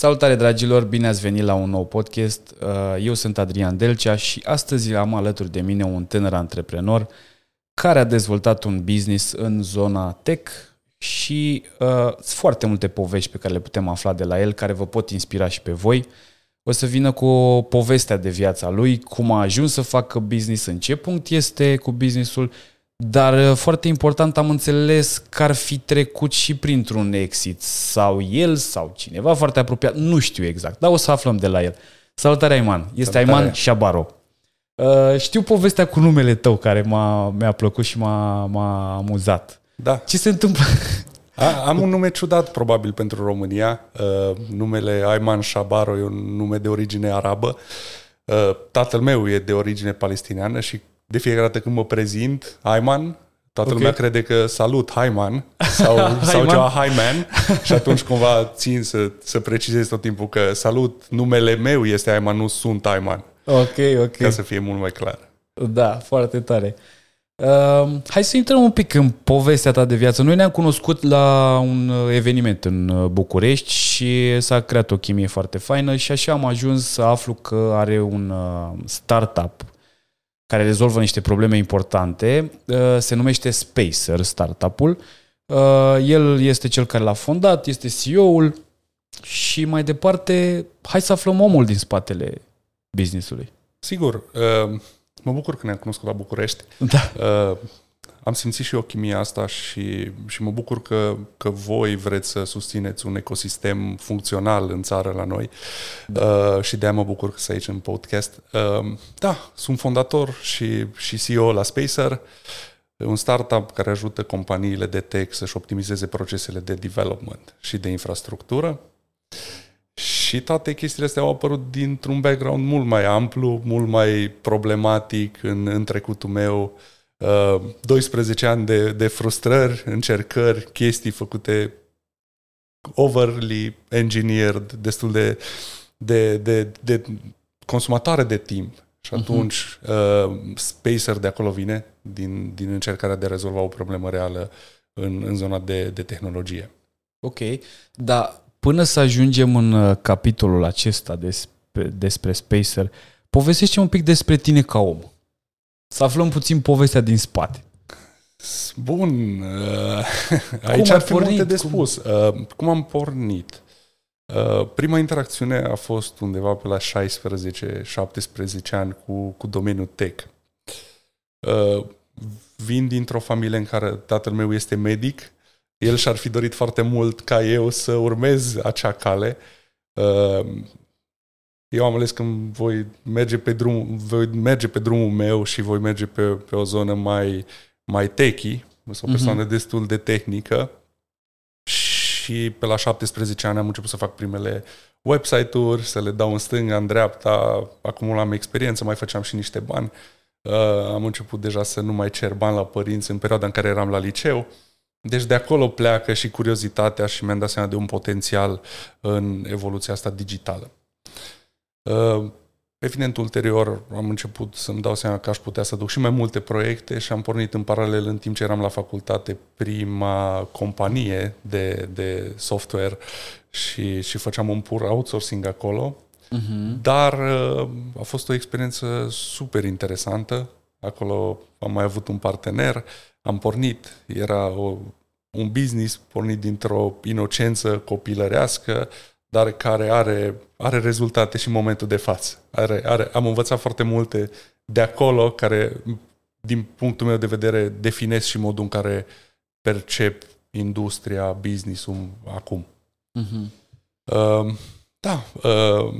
Salutare dragilor, bine ați venit la un nou podcast. Uh, eu sunt Adrian Delcea și astăzi am alături de mine un tânăr antreprenor care a dezvoltat un business în zona tech și uh, sunt foarte multe povești pe care le putem afla de la el, care vă pot inspira și pe voi. O să vină cu o povestea de viața lui, cum a ajuns să facă business, în ce punct este cu businessul dar uh, foarte important am înțeles că ar fi trecut și printr-un exit sau el sau cineva foarte apropiat, nu știu exact, dar o să aflăm de la el. Salutare Aiman, este Salutare. Aiman Șabaro. Uh, știu povestea cu numele tău care m-a, mi-a plăcut și m-a, m-a amuzat. Da. Ce se întâmplă? A, am un nume ciudat probabil pentru România. Uh, numele Ayman Shabaro e un nume de origine arabă. Uh, tatăl meu e de origine palestiniană și de fiecare dată când mă prezint, Ayman, toată okay. lumea crede că salut, Hayman sau, sau ceva Hayman și atunci cumva țin să, să precizez tot timpul că salut, numele meu este Ayman, nu sunt Ayman. Ok, ok. Ca să fie mult mai clar. Da, foarte tare. Uh, hai să intrăm un pic în povestea ta de viață. Noi ne-am cunoscut la un eveniment în București și s-a creat o chimie foarte faină și așa am ajuns să aflu că are un uh, startup care rezolvă niște probleme importante. Uh, se numește Spacer, startup-ul. Uh, el este cel care l-a fondat, este CEO-ul și mai departe, hai să aflăm omul din spatele business-ului. Sigur, uh, mă bucur că ne-am cunoscut la București. Da am simțit și eu chimia asta și, și mă bucur că, că voi vreți să susțineți un ecosistem funcțional în țară la noi da. uh, și de-aia mă bucur că sunt aici în podcast. Uh, da, sunt fondator și, și CEO la Spacer, un startup care ajută companiile de tech să-și optimizeze procesele de development și de infrastructură. Și toate chestiile astea au apărut dintr-un background mult mai amplu, mult mai problematic în, în trecutul meu, uh, 12 uh, ani de, de frustrări, încercări, chestii făcute overly engineered, destul de, de, de, de consumatoare de timp. Și mhm. atunci uh-huh. uh, Spacer de acolo vine, din, din încercarea de a rezolva o problemă reală în, în zona de, de tehnologie. Ok, dar până să ajungem în uh, capitolul acesta despre, despre Spacer, povestește un pic despre tine ca om. Să aflăm puțin povestea din spate. Bun. Uh, aici ar fi pornit? multe de spus. Cum, uh, cum am pornit? Uh, prima interacțiune a fost undeva pe la 16-17 ani cu, cu domeniul tech. Vin dintr-o familie în care tatăl meu este medic. El și-ar fi dorit foarte mult ca eu să urmez acea cale. Eu am ales că voi merge pe drum, voi merge pe drumul meu și voi merge pe, pe o zonă mai, mai techy, sunt o persoană mm-hmm. destul de tehnică și pe la 17 ani am început să fac primele website-uri, să le dau în stânga, în dreapta, acumulam experiență, mai făceam și niște bani. Uh, am început deja să nu mai cer bani la părinți în perioada în care eram la liceu. Deci de acolo pleacă și curiozitatea și mi-am dat seama de un potențial în evoluția asta digitală. Uh, evident, ulterior am început să-mi dau seama că aș putea să duc și mai multe proiecte și am pornit în paralel în timp ce eram la facultate prima companie de, de software și, și făceam un pur outsourcing acolo. Uh-huh. Dar uh, a fost o experiență super interesantă. Acolo am mai avut un partener, am pornit, era o, un business pornit dintr-o inocență copilărească, dar care are, are rezultate și în momentul de față. Are, are, am învățat foarte multe de acolo care, din punctul meu de vedere, definesc și modul în care percep industria, business-ul acum. Uh-huh. Uh, da, uh,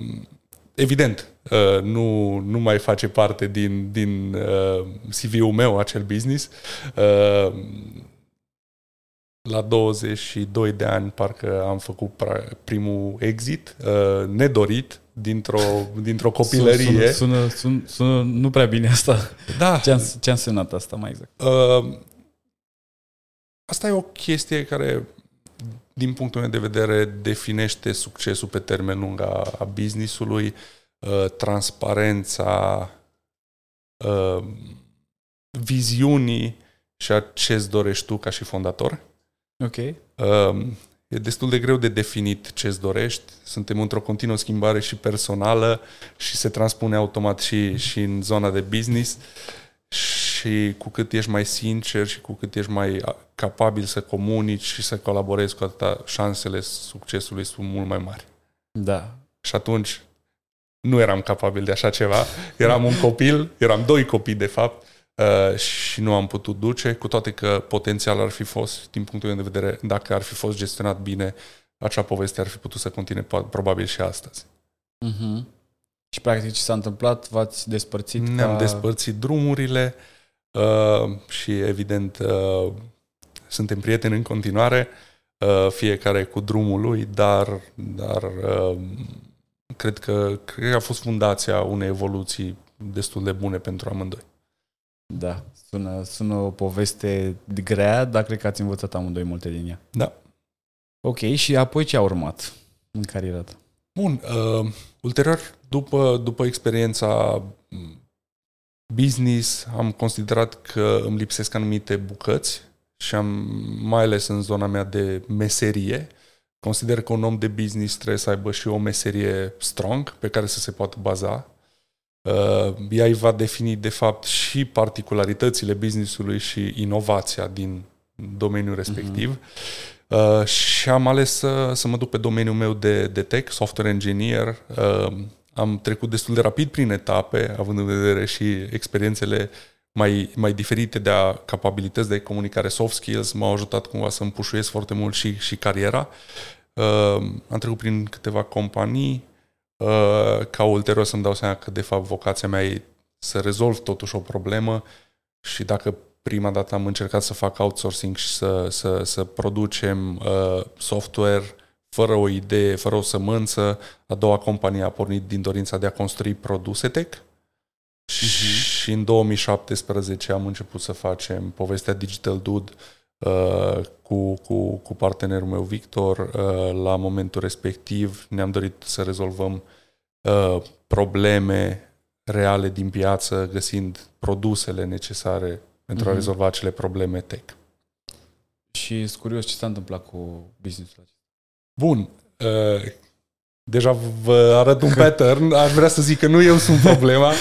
evident, uh, nu, nu mai face parte din, din uh, CV-ul meu acel business. Uh, la 22 de ani parcă am făcut primul exit, uh, nedorit, dintr-o, dintr-o copilărie. Sună, sună, sună, sună nu prea bine asta. Da. Ce a, ce a însemnat asta mai exact? Uh, asta e o chestie care, din punctul meu de vedere, definește succesul pe termen lung a, a business-ului, uh, transparența, uh, viziunii și a ce-ți dorești tu ca și fondator. Ok. Um, E destul de greu de definit ce îți dorești. Suntem într-o continuă schimbare și personală și se transpune automat și, și în zona de business. Și cu cât ești mai sincer și cu cât ești mai capabil să comunici și să colaborezi cu atâta, șansele succesului sunt mult mai mari. Da. Și atunci nu eram capabil de așa ceva. Eram un copil, eram doi copii de fapt uh, și nu am putut duce, cu toate că potențial ar fi fost, din punctul meu de vedere, dacă ar fi fost gestionat bine, acea poveste ar fi putut să continue probabil și astăzi. Uh-huh. Și practic ce s-a întâmplat? V-ați despărțit? Ne-am ca... despărțit drumurile uh, și evident uh, suntem prieteni în continuare, uh, fiecare cu drumul lui, dar, dar uh, cred că, cred că a fost fundația unei evoluții destul de bune pentru amândoi. Da, sună, sună o poveste grea, dar cred că ați învățat amândoi multe din ea. Da. Ok, și apoi ce a urmat în carieră ta? Bun, uh, ulterior, după, după experiența business, am considerat că îmi lipsesc anumite bucăți și am, mai ales în zona mea de meserie, Consider că un om de business trebuie să aibă și o meserie strong pe care să se poată baza. Uh, ea îi va defini, de fapt, și particularitățile businessului și inovația din domeniul respectiv. Uh-huh. Uh, și am ales să, să mă duc pe domeniul meu de, de tech, software engineer. Uh, am trecut destul de rapid prin etape, având în vedere și experiențele mai, mai diferite de a capabilități de comunicare, soft skills, m-au ajutat cumva să împușuiesc foarte mult și, și cariera. Uh, am trecut prin câteva companii, uh, ca ulterior să-mi dau seama că de fapt vocația mea e să rezolv totuși o problemă și dacă prima dată am încercat să fac outsourcing și să, să, să producem uh, software fără o idee, fără o sămânță, a doua companie a pornit din dorința de a construi produse tech Uh-huh. Și în 2017 am început să facem povestea Digital Dude uh, cu, cu, cu partenerul meu Victor. Uh, la momentul respectiv ne-am dorit să rezolvăm uh, probleme reale din piață, găsind produsele necesare pentru uh-huh. a mhm. rezolva acele probleme tech. Și sunt curios ce s-a întâmplat cu businessul acesta. Bun. Uh, deja vă arăt un pattern, aș vrea să zic că nu eu sunt problema.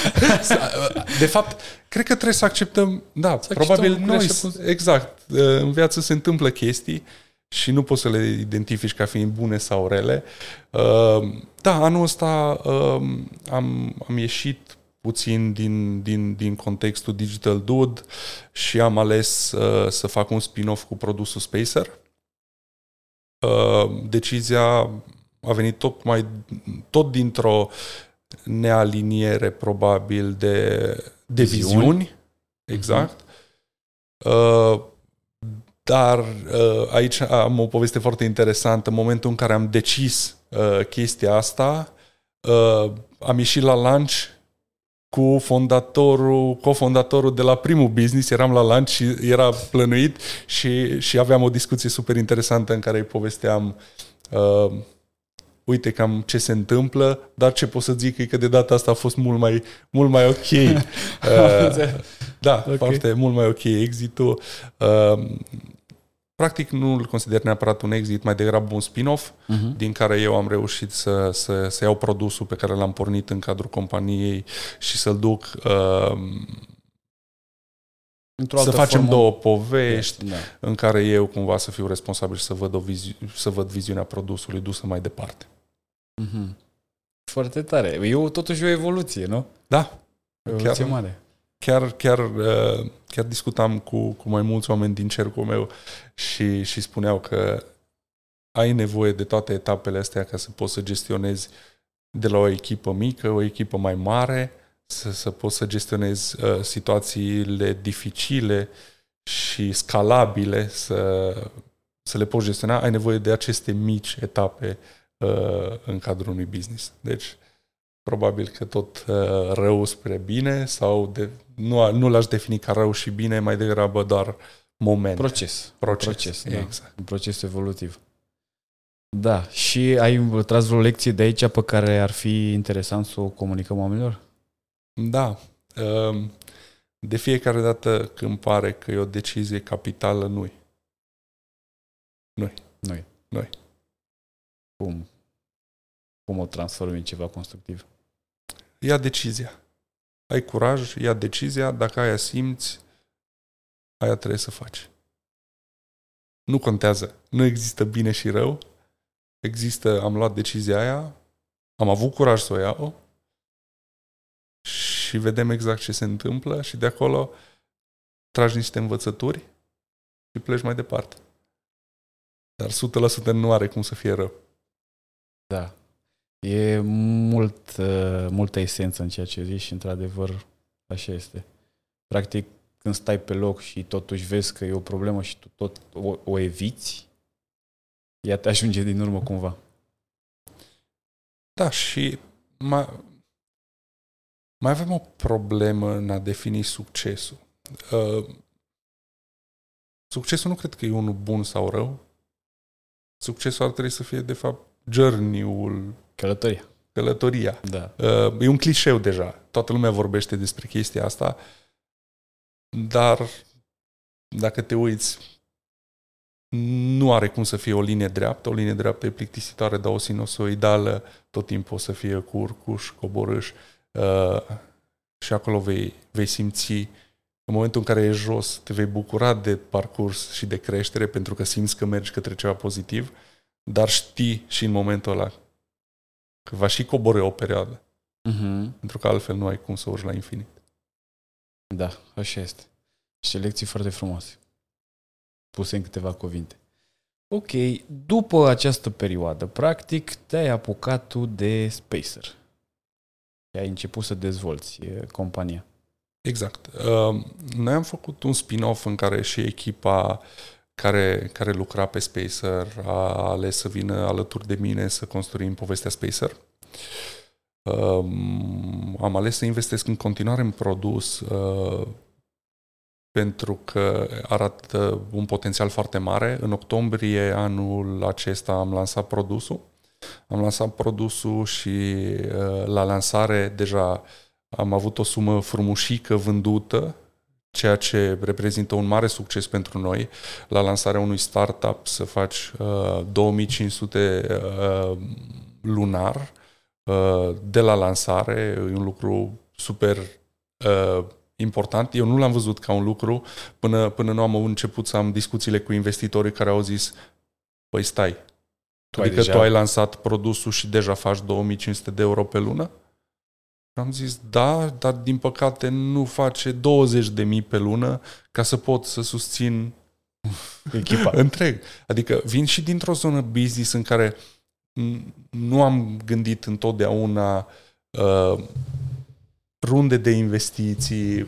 De fapt, cred că trebuie să acceptăm, da, să probabil noi, exact, în viață se întâmplă chestii și nu poți să le identifici ca fiind bune sau rele. Uh, da, anul ăsta um, am, am ieșit puțin din, din, din contextul Digital Dude și am ales uh, să fac un spin-off cu produsul Spacer. Uh, decizia a venit tot mai tot dintr-o nealiniere probabil de, de viziuni. viziuni. Exact. Uh-huh. Uh, dar uh, aici am o poveste foarte interesantă. În momentul în care am decis uh, chestia asta, uh, am ieșit la lunch cu fondatorul, cofondatorul de la primul business, eram la lunch și era plănuit și, și aveam o discuție super interesantă în care îi povesteam uh, uite cam ce se întâmplă, dar ce pot să zic e că de data asta a fost mult mai, mult mai ok. uh, da, okay. foarte mult mai ok exitul. Uh, practic nu îl consider neapărat un exit, mai degrabă un spin-off, uh-huh. din care eu am reușit să, să, să iau produsul pe care l-am pornit în cadrul companiei și să-l duc uh, să facem formă... două povești yes, da. în care eu cumva să fiu responsabil și să văd, o vizi- să văd viziunea produsului dusă mai departe. Mm-hmm. Foarte tare. E totuși o evoluție, nu? Da. O evoluție chiar, mare. Chiar, chiar, uh, chiar discutam cu, cu mai mulți oameni din cercul meu și, și spuneau că ai nevoie de toate etapele astea ca să poți să gestionezi de la o echipă mică, o echipă mai mare, să, să poți să gestionezi uh, situațiile dificile și scalabile, să, să le poți gestiona, ai nevoie de aceste mici etape Uh, în cadrul unui business. Deci, probabil că tot uh, rău spre bine sau de, nu, nu l-aș defini ca rău și bine, mai degrabă doar moment. Proces. Proces, proces da. exact. Un proces evolutiv. Da, și ai tras vreo lecție de aici pe care ar fi interesant să o comunicăm oamenilor? Da. Um, de fiecare dată când pare că e o decizie capitală, nu-i. Noi. Noi. Noi. Cum? Cum o transformi în ceva constructiv? Ia decizia. Ai curaj, ia decizia, dacă aia simți, aia trebuie să faci. Nu contează. Nu există bine și rău. Există, am luat decizia aia, am avut curaj să o iau și vedem exact ce se întâmplă și de acolo tragi niște învățături și pleci mai departe. Dar 100% nu are cum să fie rău. Da. E mult, uh, multă esență în ceea ce zici și într-adevăr așa este. Practic, când stai pe loc și totuși vezi că e o problemă și tu tot o, o eviți, ea te ajunge din urmă cumva. Da, și mai, mai avem o problemă în a defini succesul. Uh, succesul nu cred că e unul bun sau rău. Succesul ar trebui să fie, de fapt, journey-ul. Călătoria. Călătoria. Da. Uh, e un clișeu deja. Toată lumea vorbește despre chestia asta. Dar dacă te uiți, nu are cum să fie o linie dreaptă. O linie dreaptă e plictisitoare, dar o sinusoidală tot timpul o să fie cu urcuș, coborâș. Uh, și acolo vei, vei simți în momentul în care e jos, te vei bucura de parcurs și de creștere pentru că simți că mergi către ceva pozitiv, dar știi și în momentul ăla că va și coborâ o perioadă. Uh-huh. Pentru că altfel nu ai cum să urci la infinit. Da, așa este. Și lecții foarte frumoase. Puse în câteva cuvinte. Ok, după această perioadă, practic, te-ai apucat tu de Spacer. Și ai început să dezvolți compania. Exact. Uh, noi am făcut un spin-off în care și echipa care, care lucra pe Spacer a ales să vină alături de mine să construim povestea Spacer. Um, am ales să investesc în continuare în produs uh, pentru că arată un potențial foarte mare. În octombrie anul acesta am lansat produsul. Am lansat produsul și uh, la lansare deja am avut o sumă frumușică vândută, ceea ce reprezintă un mare succes pentru noi. La lansarea unui startup să faci uh, 2500 uh, lunar uh, de la lansare, e un lucru super uh, important. Eu nu l-am văzut ca un lucru până, până nu am început să am discuțiile cu investitorii care au zis păi stai, tu adică deja... tu ai lansat produsul și deja faci 2500 de euro pe lună? Am zis, da, dar din păcate nu face 20 de mii pe lună ca să pot să susțin echipa întreg. Adică vin și dintr-o zonă business în care nu am gândit întotdeauna uh, runde de investiții,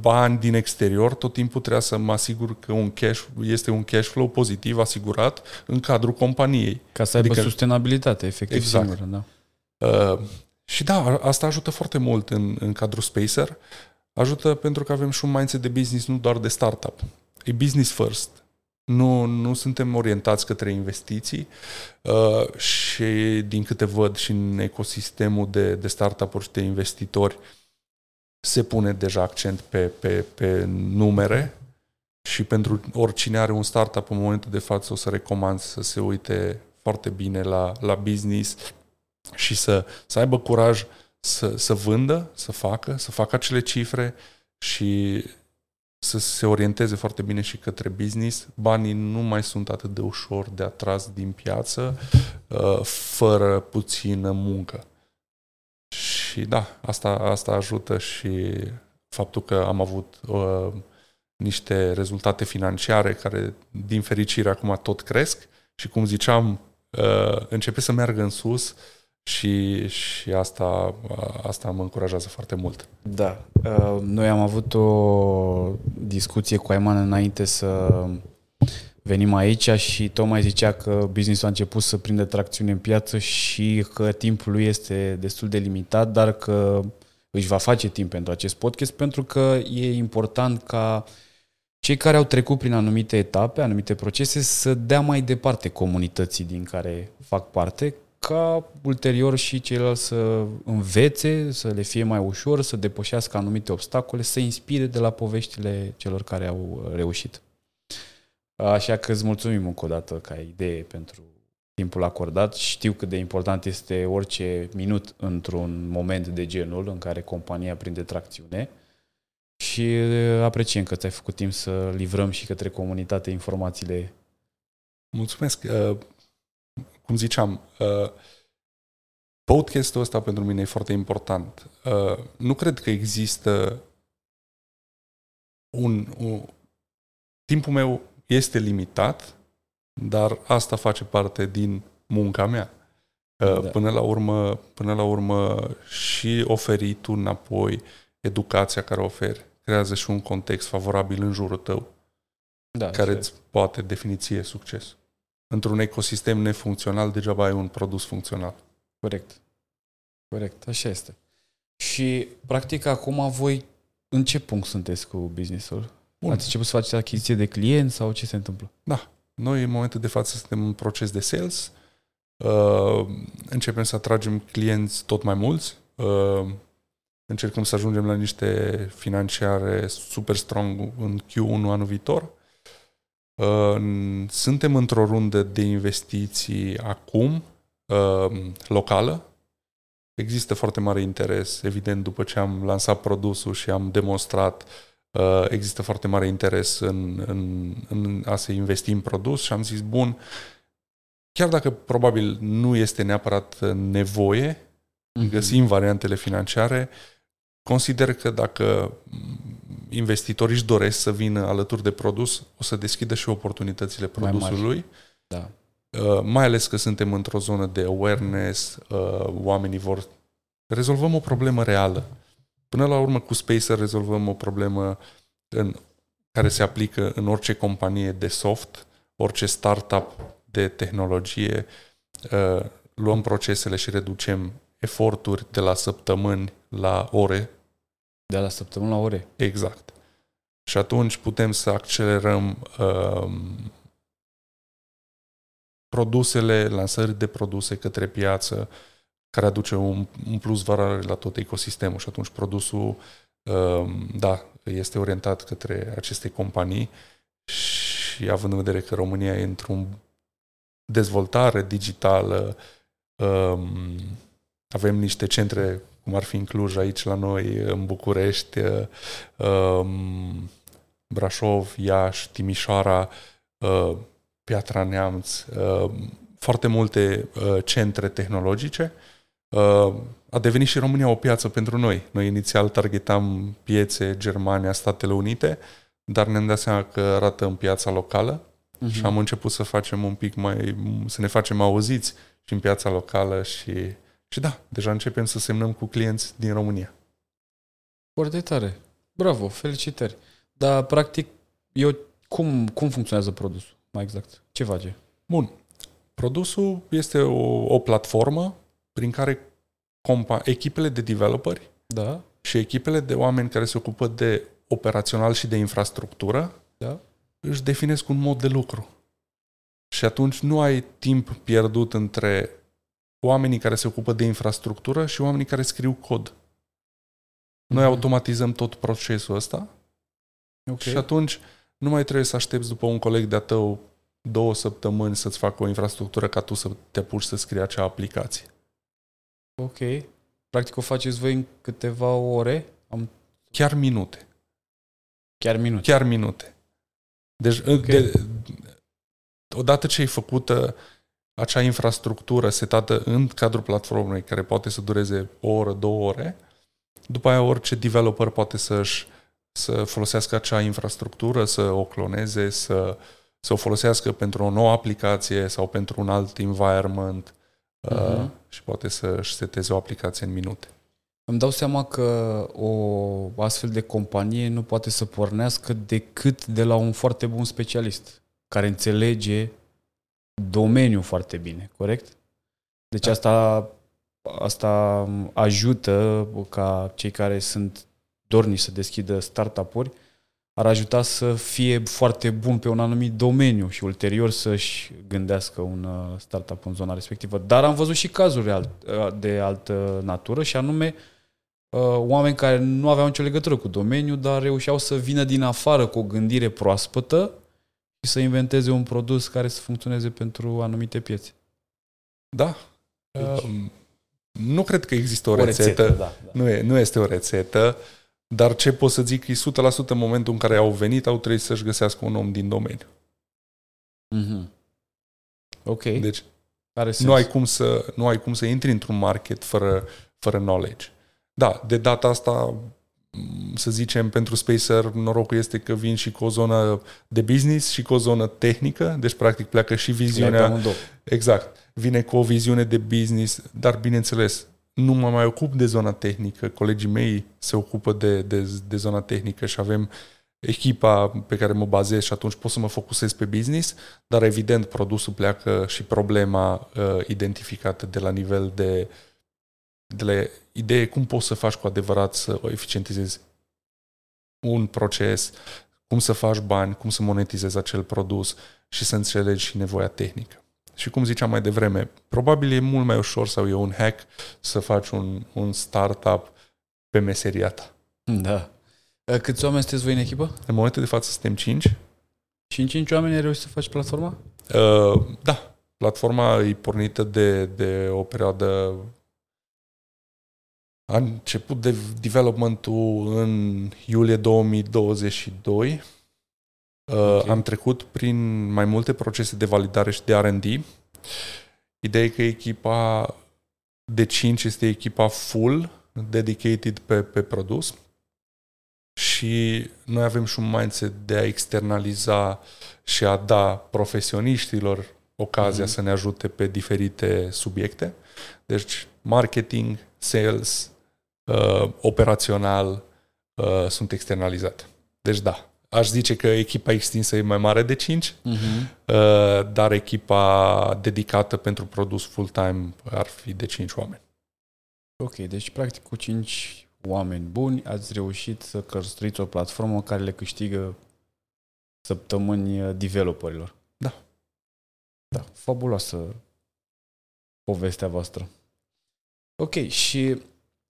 bani din exterior, tot timpul trebuia să mă asigur că un cash, este un cash flow pozitiv asigurat în cadrul companiei. Ca să aibă adică, sustenabilitate, efectiv, exact. singură, da. Uh, și da, asta ajută foarte mult în, în cadrul Spacer. Ajută pentru că avem și un mindset de business, nu doar de startup. E business first. Nu, nu suntem orientați către investiții uh, și din câte văd și în ecosistemul de, de startup-uri și de investitori se pune deja accent pe, pe, pe numere și pentru oricine are un startup în momentul de față o să recomand să se uite foarte bine la, la business și să, să aibă curaj să, să vândă, să facă, să facă acele cifre și să se orienteze foarte bine și către business. Banii nu mai sunt atât de ușor de atras din piață uh, fără puțină muncă. Și da, asta, asta ajută și faptul că am avut uh, niște rezultate financiare care, din fericire, acum tot cresc și, cum ziceam, uh, începe să meargă în sus uh, și, și asta, asta mă încurajează foarte mult. Da. Uh, noi am avut o discuție cu Aiman înainte să venim aici și tocmai zicea că businessul a început să prindă tracțiune în piață și că timpul lui este destul de limitat, dar că își va face timp pentru acest podcast pentru că e important ca cei care au trecut prin anumite etape, anumite procese, să dea mai departe comunității din care fac parte, ca ulterior și ceilalți să învețe, să le fie mai ușor, să depășească anumite obstacole, să inspire de la poveștile celor care au reușit. Așa că îți mulțumim încă o dată ca idee pentru timpul acordat. Știu cât de important este orice minut într-un moment de genul în care compania prinde tracțiune și apreciem că ți-ai făcut timp să livrăm și către comunitate informațiile. Mulțumesc. Uh, cum ziceam, uh, podcastul ăsta pentru mine e foarte important. Uh, nu cred că există un, un... Timpul meu este limitat, dar asta face parte din munca mea. Uh, da. Până la urmă, până la urmă și oferi tu înapoi educația care oferi creează și un context favorabil în jurul tău da, care îți poate defini ție succes. Într-un ecosistem nefuncțional, degeaba ai un produs funcțional. Corect. Corect, așa este. Și, practic, acum voi în ce punct sunteți cu business-ul? Bun. Ați început să faceți achiziție de clienți sau ce se întâmplă? Da. Noi, în momentul de față, suntem în proces de sales. Uh, începem să atragem clienți tot mai mulți. Uh, încercăm să ajungem la niște financiare super strong în Q1 anul viitor. Uh, suntem într-o rundă de investiții acum, uh, locală, Există foarte mare interes, evident, după ce am lansat produsul și am demonstrat, uh, există foarte mare interes în, în, în a se investi în produs și am zis, bun, chiar dacă probabil nu este neapărat nevoie, mm-hmm. găsim variantele financiare, consider că dacă investitorii își doresc să vină alături de produs, o să deschidă și oportunitățile produsului. Da. Uh, mai ales că suntem într-o zonă de awareness, uh, oamenii vor... Rezolvăm o problemă reală. Până la urmă, cu Spacer rezolvăm o problemă în, care se aplică în orice companie de soft, orice startup de tehnologie. Uh, luăm procesele și reducem eforturi de la săptămâni la ore. De la săptămâni la ore. Exact. Și atunci putem să accelerăm uh, produsele, lansări de produse către piață, care aduce un, un plus valoare la tot ecosistemul și atunci produsul, um, da, este orientat către aceste companii și având în vedere că România e într-un dezvoltare digitală, um, avem niște centre, cum ar fi în Cluj, aici la noi, în București, um, Brașov, Iași, Timișoara, uh, Piatra Neamț, uh, foarte multe uh, centre tehnologice. Uh, a devenit și România o piață pentru noi. Noi inițial targetam piețe Germania, Statele Unite, dar ne-am dat seama că arată în piața locală uh-huh. și am început să facem un pic mai, să ne facem auziți și în piața locală și, și da, deja începem să semnăm cu clienți din România. Foarte tare. Bravo, felicitări. Dar, practic, eu, cum, cum funcționează produsul? mai exact? Ce face? Bun. Produsul este o, o platformă prin care compa- echipele de developeri da. și echipele de oameni care se ocupă de operațional și de infrastructură da. își definesc un mod de lucru. Și atunci nu ai timp pierdut între oamenii care se ocupă de infrastructură și oamenii care scriu cod. Noi mm-hmm. automatizăm tot procesul ăsta okay. și atunci nu mai trebuie să aștepți după un coleg de-a tău două săptămâni să-ți facă o infrastructură ca tu să te apuci să scrii acea aplicație. Ok. Practic o faceți voi în câteva ore? Am... Chiar minute. Chiar minute? Chiar minute. Deci, okay. de, odată ce ai făcută acea infrastructură setată în cadrul platformei, care poate să dureze o oră, două ore, după aia orice developer poate să-și să folosească acea infrastructură, să o cloneze, să, să o folosească pentru o nouă aplicație sau pentru un alt environment uh-huh. uh, mhm. și poate să-și seteze o aplicație în minute. Îmi dau seama că o astfel de companie nu poate să pornească decât de la un foarte bun specialist care înțelege domeniul foarte bine, corect? Deci da. asta, asta ajută ca cei care sunt dornici să deschidă startup-uri, ar ajuta să fie foarte bun pe un anumit domeniu și ulterior să-și gândească un uh, startup în zona respectivă. Dar am văzut și cazuri uh, de altă natură și anume uh, oameni care nu aveau nicio legătură cu domeniul, dar reușeau să vină din afară cu o gândire proaspătă și să inventeze un produs care să funcționeze pentru anumite piețe. Da. Deci... Uh, nu cred că există o, o rețetă. rețetă da, da. Nu, e, nu este o rețetă, dar ce pot să zic e 100% în momentul în care au venit, au trebuit să-și găsească un om din domeniu. Mm-hmm. Ok. Deci Are nu ai, cum să, nu ai cum să intri într-un market fără, fără knowledge. Da, de data asta să zicem, pentru Spacer, norocul este că vin și cu o zonă de business și cu o zonă tehnică, deci practic pleacă și viziunea... Exact. Vine cu o viziune de business, dar bineînțeles, nu mă mai ocup de zona tehnică. Colegii mei se ocupă de, de, de zona tehnică și avem echipa pe care mă bazez și atunci pot să mă focusez pe business, dar evident produsul pleacă și problema uh, identificată de la nivel de uh, de la idee cum poți să faci cu adevărat să o eficientizezi un proces, cum să faci bani, cum să monetizezi acel produs și să înțelegi și nevoia tehnică. Și cum ziceam mai devreme, probabil e mult mai ușor sau e un hack să faci un, un startup pe meseria ta. Da. Câți oameni sunteți voi în echipă? În momentul de față suntem 5. Și în 5 oameni ai reușit să faci platforma? Uh, da. Platforma e pornită de, de o perioadă a început de development-ul în iulie 2022. Uh, okay. Am trecut prin mai multe procese de validare și de R&D. Ideea e că echipa de 5 este echipa full, dedicated pe, pe produs și noi avem și un mindset de a externaliza și a da profesioniștilor ocazia mm-hmm. să ne ajute pe diferite subiecte. Deci marketing, sales, uh, operațional uh, sunt externalizate. Deci da, aș zice că echipa extinsă e mai mare de 5, uh-huh. Mhm. uh, dar echipa dedicată pentru produs full-time ar fi de 5 oameni. Ok, deci practic cu 5 oameni buni ați reușit să construiți o platformă care le câștigă săptămâni uh, developerilor. Da. Da, fabuloasă povestea voastră. Ok, și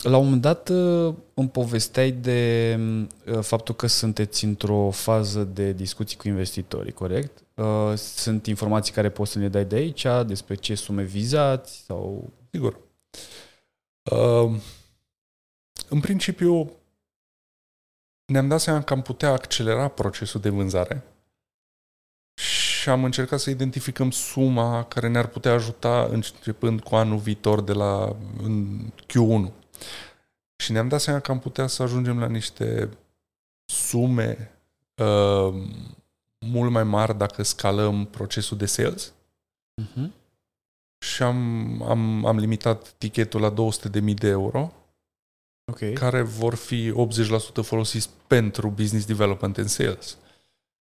la un moment dat uh, îmi povesteai de uh, faptul că sunteți într-o fază de discuții cu investitorii, corect? Uh, sunt informații care poți să ne dai de aici, despre ce sume vizați sau... Sigur. În principiu, ne-am dat seama că am putea accelera procesul de vânzare și am încercat să identificăm suma care ne-ar putea ajuta începând cu anul viitor de la în Q1. Și ne-am dat seama că am putea să ajungem la niște sume uh, mult mai mari dacă scalăm procesul de sales. Uh-huh. Și am, am, am limitat tichetul la 200.000 de euro, okay. care vor fi 80% folosiți pentru business development and sales.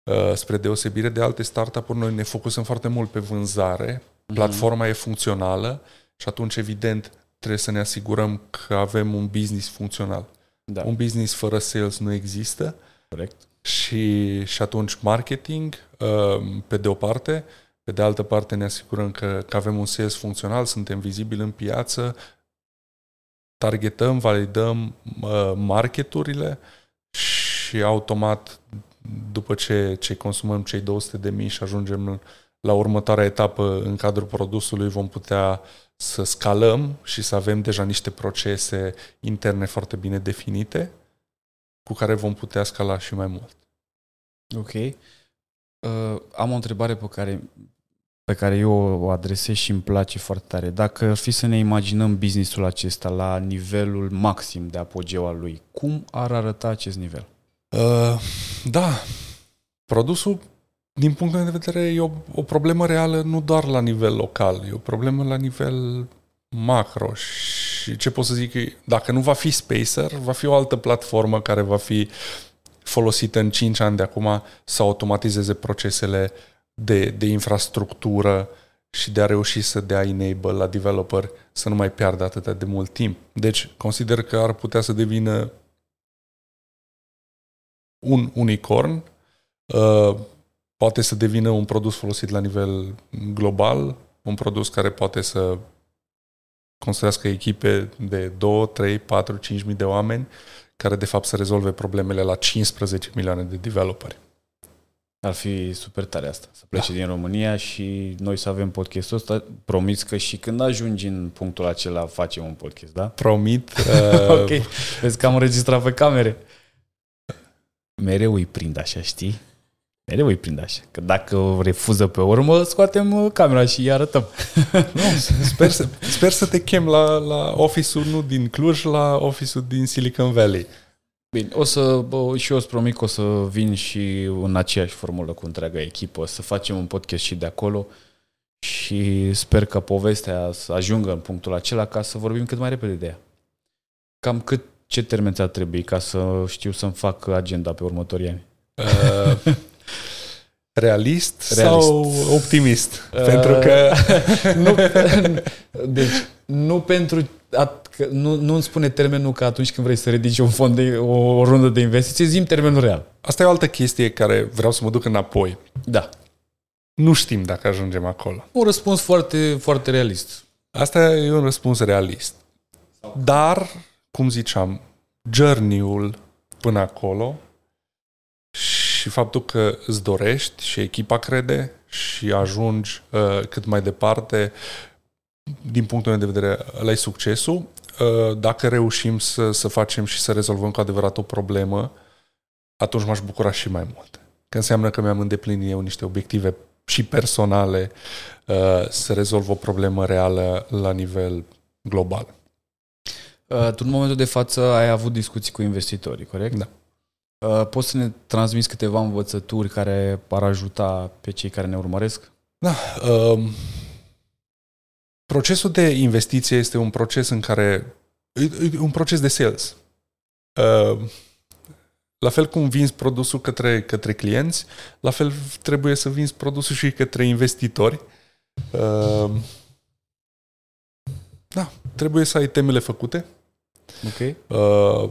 Uh, spre deosebire de alte startup-uri, noi ne focusăm foarte mult pe vânzare, uh-huh. platforma e funcțională și atunci, evident, trebuie să ne asigurăm că avem un business funcțional. Da. Un business fără sales nu există. Corect. Și, și atunci marketing, uh, pe de o parte, pe de altă parte ne asigurăm că, că avem un sales funcțional, suntem vizibili în piață, targetăm, validăm uh, marketurile și automat după ce, ce consumăm cei 200 de mii și ajungem la următoarea etapă în cadrul produsului, vom putea să scalăm și să avem deja niște procese interne foarte bine definite cu care vom putea scala și mai mult. Ok. Uh, am o întrebare pe care, pe care eu o adresez și îmi place foarte tare. Dacă ar fi să ne imaginăm businessul acesta la nivelul maxim de apogeu al lui, cum ar arăta acest nivel? Uh, da, produsul din punctul meu de vedere, e o, o problemă reală nu doar la nivel local, e o problemă la nivel macro și ce pot să zic, dacă nu va fi Spacer, va fi o altă platformă care va fi folosită în 5 ani de acum să automatizeze procesele de, de infrastructură și de a reuși să dea enable la developer să nu mai piardă atât de mult timp. Deci, consider că ar putea să devină un unicorn uh, poate să devină un produs folosit la nivel global, un produs care poate să construiască echipe de 2, 3, 4, 5 mii de oameni care de fapt să rezolve problemele la 15 milioane de developeri. Ar fi super tare asta, să plece da. din România și noi să avem podcastul ăsta. Promis că și când ajungi în punctul acela facem un podcast, da? Promit. Uh... ok, vezi că am înregistrat pe camere. Mereu îi prind așa, știi? Mereu îi prind așa. Că dacă refuză pe urmă, scoatem uh, camera și îi arătăm. nu, sper, să, sper să te chem la, la office-ul nu din Cluj, la office-ul din Silicon Valley. Bine, o să, bă, și eu îți promit că o să vin și în aceeași formulă cu întreaga echipă, să facem un podcast și de acolo și sper că povestea să ajungă în punctul acela ca să vorbim cât mai repede de ea. Cam cât, ce termen ți-ar trebui ca să știu să-mi fac agenda pe următorii ani? Uh, realist, realist sau optimist? Uh, pentru că... nu, deci, nu pentru că nu, nu îmi spune termenul că atunci când vrei să ridici un fond de o, o rundă de investiții, zim termenul real. Asta e o altă chestie care vreau să mă duc înapoi. Da. Nu știm dacă ajungem acolo. Un răspuns foarte, foarte realist. Asta e un răspuns realist. Dar, cum ziceam, journey-ul până acolo și faptul că îți dorești și echipa crede și ajungi uh, cât mai departe din punctul meu de vedere, ăla e succesul. Uh, dacă reușim să, să facem și să rezolvăm cu adevărat o problemă, atunci m-aș bucura și mai mult. Că înseamnă că mi-am îndeplinit eu niște obiective și personale uh, să rezolv o problemă reală la nivel global. Uh, tu în momentul de față ai avut discuții cu investitorii, corect? Da. Poți să ne transmiți câteva învățături care ar ajuta pe cei care ne urmăresc? Da. Uh, Procesul de investiție este un proces în care e un proces de sales. Uh, la fel cum vinzi produsul către, către clienți, la fel trebuie să vinzi produsul și către investitori. Uh, da, trebuie să ai temele făcute. Ok. Uh,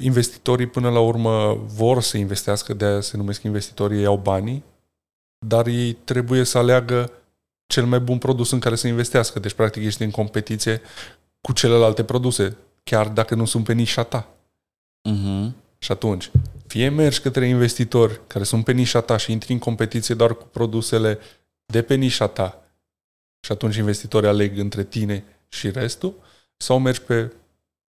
investitorii până la urmă vor să investească, de aia se numesc investitorii, ei au banii, dar ei trebuie să aleagă cel mai bun produs în care să investească. Deci, practic, ești în competiție cu celelalte produse, chiar dacă nu sunt pe nișa ta. Uh-huh. Și atunci, fie mergi către investitori care sunt pe nișa ta și intri în competiție doar cu produsele de pe nișa ta și atunci investitorii aleg între tine și restul, sau mergi pe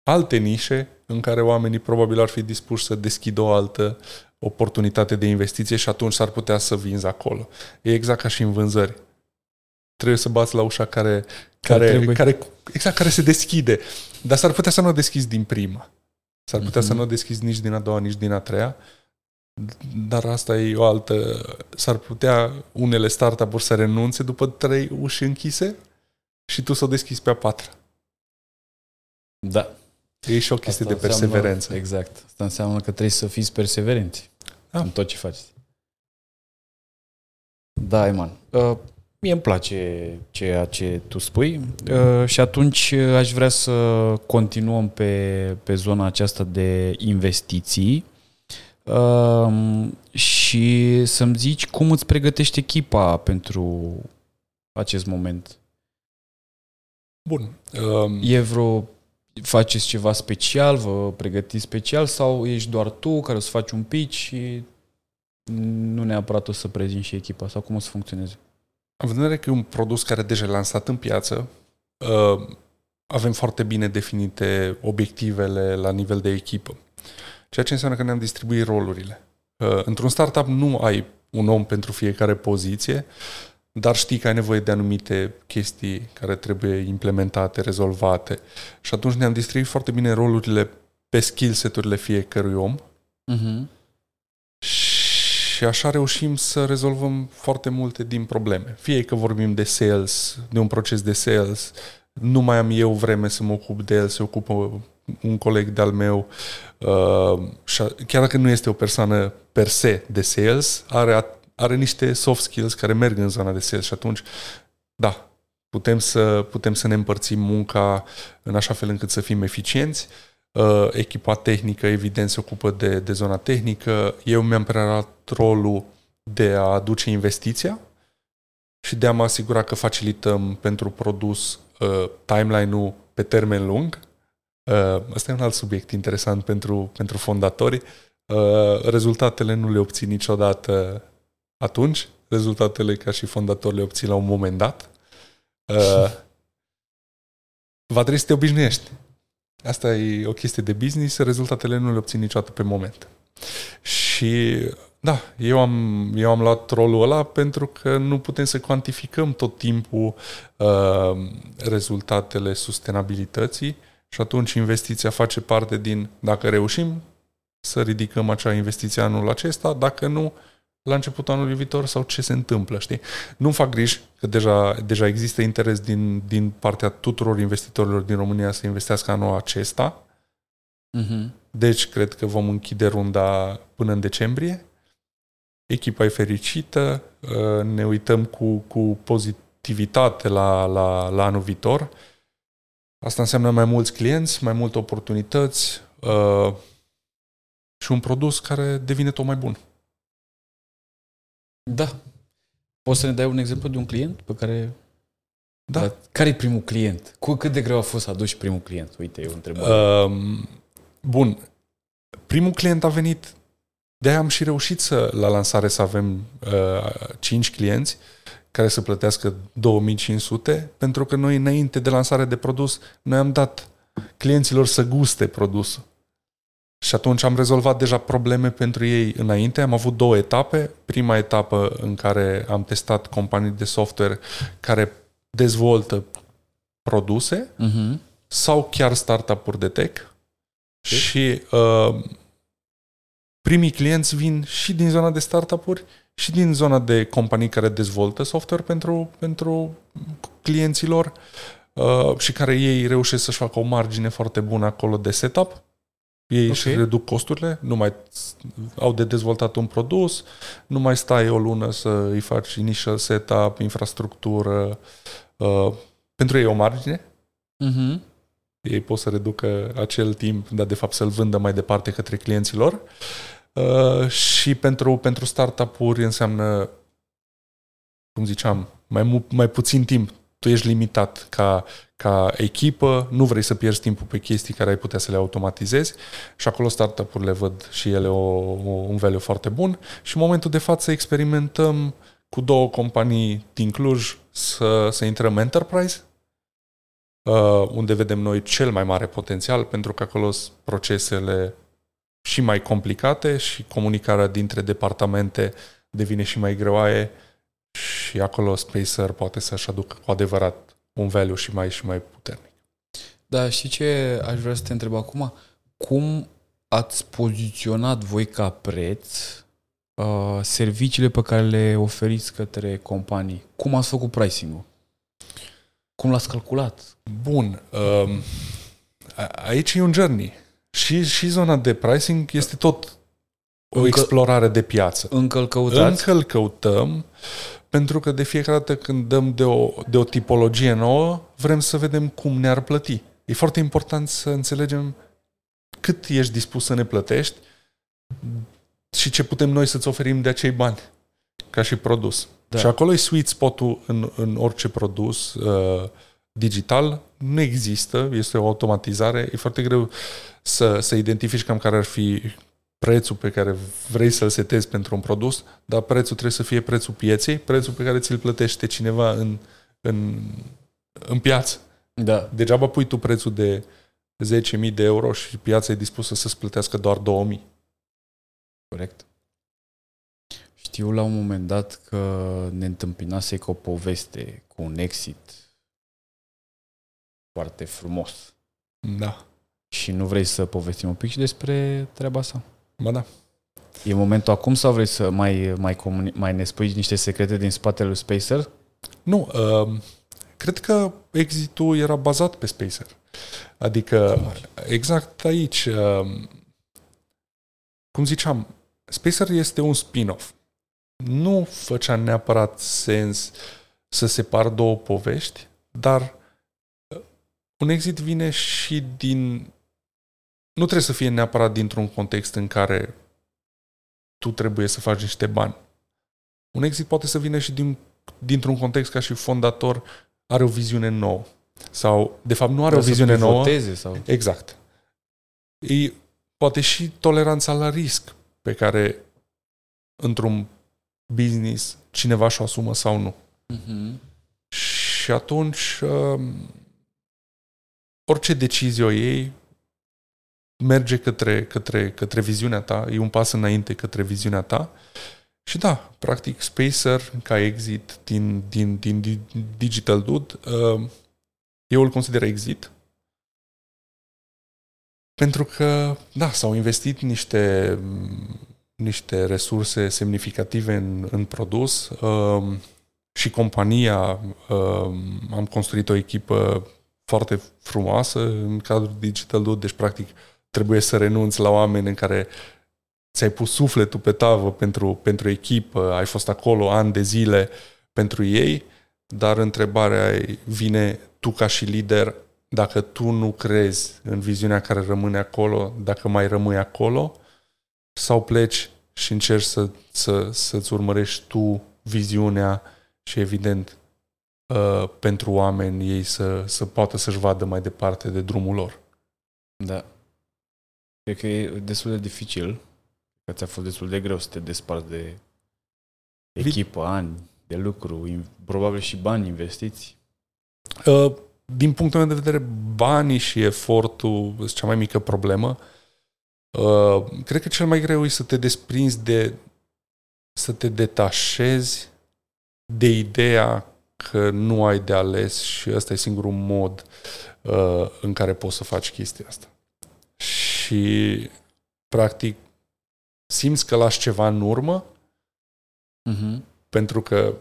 alte nișe în care oamenii probabil ar fi dispuși să deschidă o altă oportunitate de investiție și atunci s-ar putea să vinzi acolo. E exact ca și în vânzări trebuie să bați la ușa care, care, care, care, exact, care se deschide. Dar s-ar putea să nu o deschizi din prima. S-ar putea mm-hmm. să mhm. nu o deschizi nici din a doua, nici din a treia. Dar asta e o altă... S-ar putea unele startup-uri să renunțe după trei uși închise și tu să o deschizi pe a patra. Da. E și o chestie asta de perseverență. Înseamnă, exact. Asta înseamnă că trebuie să fiți perseverenți da. în tot ce faceți. Da, Iman. Uh, Mie îmi place ceea ce tu spui uh, și atunci aș vrea să continuăm pe, pe zona aceasta de investiții uh, și să-mi zici cum îți pregătești echipa pentru acest moment. Bun. Um... E vreo faceți ceva special, vă pregătiți special sau ești doar tu care o să faci un pitch și nu neapărat o să prezinți și echipa sau cum o să funcționeze? În vedere că e un produs care deja e lansat în piață, uh, avem foarte bine definite obiectivele la nivel de echipă. Ceea ce înseamnă că ne-am distribuit rolurile. Uh, într-un startup nu ai un om pentru fiecare poziție, dar știi că ai nevoie de anumite chestii care trebuie implementate, rezolvate. Și atunci ne-am distribuit foarte bine rolurile pe skill set-urile fiecărui om. Uh-huh. Și așa reușim să rezolvăm foarte multe din probleme. Fie că vorbim de sales, de un proces de sales, nu mai am eu vreme să mă ocup de el, se ocupă un coleg de-al meu, uh, și chiar dacă nu este o persoană per se de sales, are, are niște soft skills care merg în zona de sales și atunci, da, putem să, putem să ne împărțim munca în așa fel încât să fim eficienți Uh, echipa tehnică, evident, se ocupă de, de zona tehnică. Eu mi-am preluat rolul de a aduce investiția și de a mă asigura că facilităm pentru produs uh, timeline-ul pe termen lung. Uh, asta e un alt subiect interesant pentru, pentru fondatori. Uh, rezultatele nu le obțin niciodată atunci, rezultatele ca și fondator le obții la un moment dat. Uh, va trebui să te obișnuiești. Asta e o chestie de business, rezultatele nu le obții niciodată pe moment. Și da, eu am, eu am luat rolul ăla pentru că nu putem să cuantificăm tot timpul uh, rezultatele sustenabilității și atunci investiția face parte din, dacă reușim, să ridicăm acea investiție anul acesta, dacă nu, la începutul anului viitor sau ce se întâmplă, știi? Nu fac griji, că deja, deja există interes din, din partea tuturor investitorilor din România să investească anul acesta. Uh-huh. Deci, cred că vom închide runda până în decembrie. Echipa e fericită, uh, ne uităm cu, cu pozitivitate la, la, la anul viitor. Asta înseamnă mai mulți clienți, mai multe oportunități uh, și un produs care devine tot mai bun. Da. Poți să ne dai un exemplu de un client pe care... Da. Care e primul client? Cu cât de greu a fost să aduci primul client? Uite, e o întrebare. Um, bun. Primul client a venit de am și reușit să, la lansare să avem uh, 5 clienți care să plătească 2500, pentru că noi înainte de lansare de produs, noi am dat clienților să guste produsul. Și atunci am rezolvat deja probleme pentru ei înainte. Am avut două etape. Prima etapă în care am testat companii de software care dezvoltă produse uh-huh. sau chiar startup-uri de tech. Okay. Și uh, primii clienți vin și din zona de startup-uri și din zona de companii care dezvoltă software pentru, pentru clienților uh, și care ei reușesc să-și facă o margine foarte bună acolo de setup ei okay. își reduc costurile, nu mai au de dezvoltat un produs, nu mai stai o lună să îi faci initial setup, infrastructură. Uh, pentru ei o margine. Uh-huh. Ei pot să reducă acel timp, dar de fapt să-l vândă mai departe către clienților. Uh, și pentru, pentru startup-uri înseamnă, cum ziceam, mai, mai puțin timp tu ești limitat ca, ca echipă, nu vrei să pierzi timpul pe chestii care ai putea să le automatizezi și acolo startup-urile văd și ele o, o, un value foarte bun și în momentul de față experimentăm cu două companii din Cluj să, să intrăm enterprise, uh, unde vedem noi cel mai mare potențial, pentru că acolo sunt procesele și mai complicate și comunicarea dintre departamente devine și mai greoaie și acolo Spacer poate să-și aducă cu adevărat un value și mai și mai puternic. Da, și ce aș vrea să te întreb acum? Cum ați poziționat voi ca preț uh, serviciile pe care le oferiți către companii? Cum ați făcut pricing-ul? Cum l-ați calculat? Bun. Um, aici e un journey. Și, și zona de pricing este tot o încă, explorare de piață. Încă îl căutați? Încă îl căutăm. Pentru că de fiecare dată când dăm de o, de o tipologie nouă, vrem să vedem cum ne-ar plăti. E foarte important să înțelegem cât ești dispus să ne plătești și ce putem noi să-ți oferim de acei bani ca și produs. Da. Și acolo e sweet spot-ul în, în orice produs uh, digital. Nu există, este o automatizare. E foarte greu să, să identifici cam care ar fi prețul pe care vrei să-l setezi pentru un produs, dar prețul trebuie să fie prețul pieței, prețul pe care ți-l plătește cineva în, în, în piață. Da. Degeaba pui tu prețul de 10.000 de euro și piața e dispusă să-ți plătească doar 2.000. Corect. Știu la un moment dat că ne întâmpinase cu o poveste, cu un exit foarte frumos. Da. Și nu vrei să povestim un pic și despre treaba asta? Ba da. E momentul acum sau vrei să mai, mai, comuni- mai ne spui niște secrete din spatele lui Spacer? Nu, uh, cred că exitul era bazat pe Spacer. Adică, exact aici, uh, cum ziceam, Spacer este un spin-off. Nu făcea neapărat sens să separ două povești, dar uh, un exit vine și din nu trebuie să fie neapărat dintr-un context în care tu trebuie să faci niște bani. Un exit poate să vină și din, dintr-un context ca și fondator are o viziune nouă. Sau, de fapt, nu are Trebuie o viziune nouă. Sau... Exact. E, poate și toleranța la risc pe care într-un business cineva și-o asumă sau nu. Mhm. Și atunci, um, orice decizie o iei, merge către, către, către viziunea ta, e un pas înainte către viziunea ta. Și da, practic, Spacer, ca exit din, din, din, din Digital Dude, um, eu îl consider exit. Pentru că, da, s-au investit niște, niște resurse semnificative în, în produs um, și compania, um, am construit o echipă foarte frumoasă în cadrul Digital Dude, deci practic trebuie să renunți la oameni în care ți-ai pus sufletul pe tavă pentru, pentru echipă, ai fost acolo ani de zile pentru ei, dar întrebarea vine tu ca și lider, dacă tu nu crezi în viziunea care rămâne acolo, dacă mai rămâi acolo, sau pleci și încerci să, să, să-ți urmărești tu viziunea și evident uh, pentru oameni ei să, să poată să-și vadă mai departe de drumul lor. Da. Cred că e destul de dificil, că ți-a fost destul de greu să te desparți de echipă, ani de lucru, in- probabil și bani investiți. Uh, din punctul meu de vedere, banii și efortul sunt cea mai mică problemă. Uh, cred că cel mai greu e să te desprinzi de să te detașezi de ideea că nu ai de ales și ăsta e singurul mod uh, în care poți să faci chestia asta. Și, practic, simți că lași ceva în urmă Uh-huh. pentru că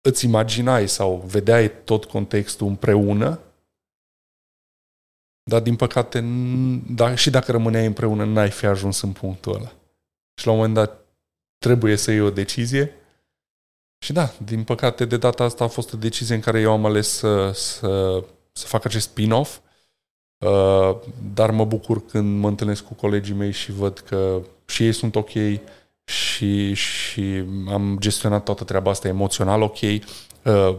îți imaginai sau vedeai tot contextul împreună, dar din păcate, n- da, și dacă rămâneai împreună, n-ai fi ajuns în punctul ăla. Și la un moment dat trebuie să iei o decizie și da, din păcate, de data asta a fost o decizie în care eu am ales să, să, să fac acest spin-off, uh, dar mă bucur când mă întâlnesc cu colegii mei și văd că și ei sunt ok, și, și am gestionat toată treaba asta emoțional ok. Uh,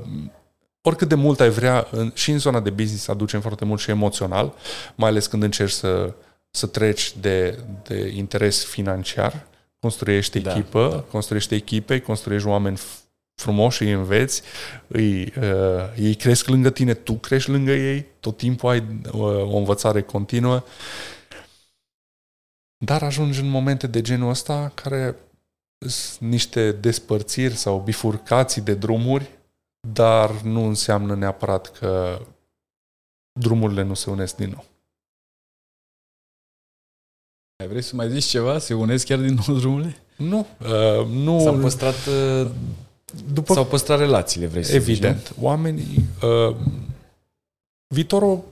oricât de mult ai vrea, în, și în zona de business aducem foarte mult și emoțional, mai ales când încerci să, să treci de, de interes financiar, construiești Da, echipă, da. construiești echipe, construiești oameni f- frumoși, îi înveți, îi, uh, ei cresc lângă tine, tu crești lângă ei, tot timpul ai uh, o învățare continuă. Dar ajungi în momente de genul ăsta care sunt niște despărțiri sau bifurcații de drumuri, dar nu înseamnă neapărat că drumurile nu se unesc din nou. Ai vrei să mai zici ceva? Se unesc chiar din nou drumurile? Nu, uh, nu. S-au păstrat, uh, după s-au păstrat relațiile, vrei să Evident. Oamenii... Uh, viitorul,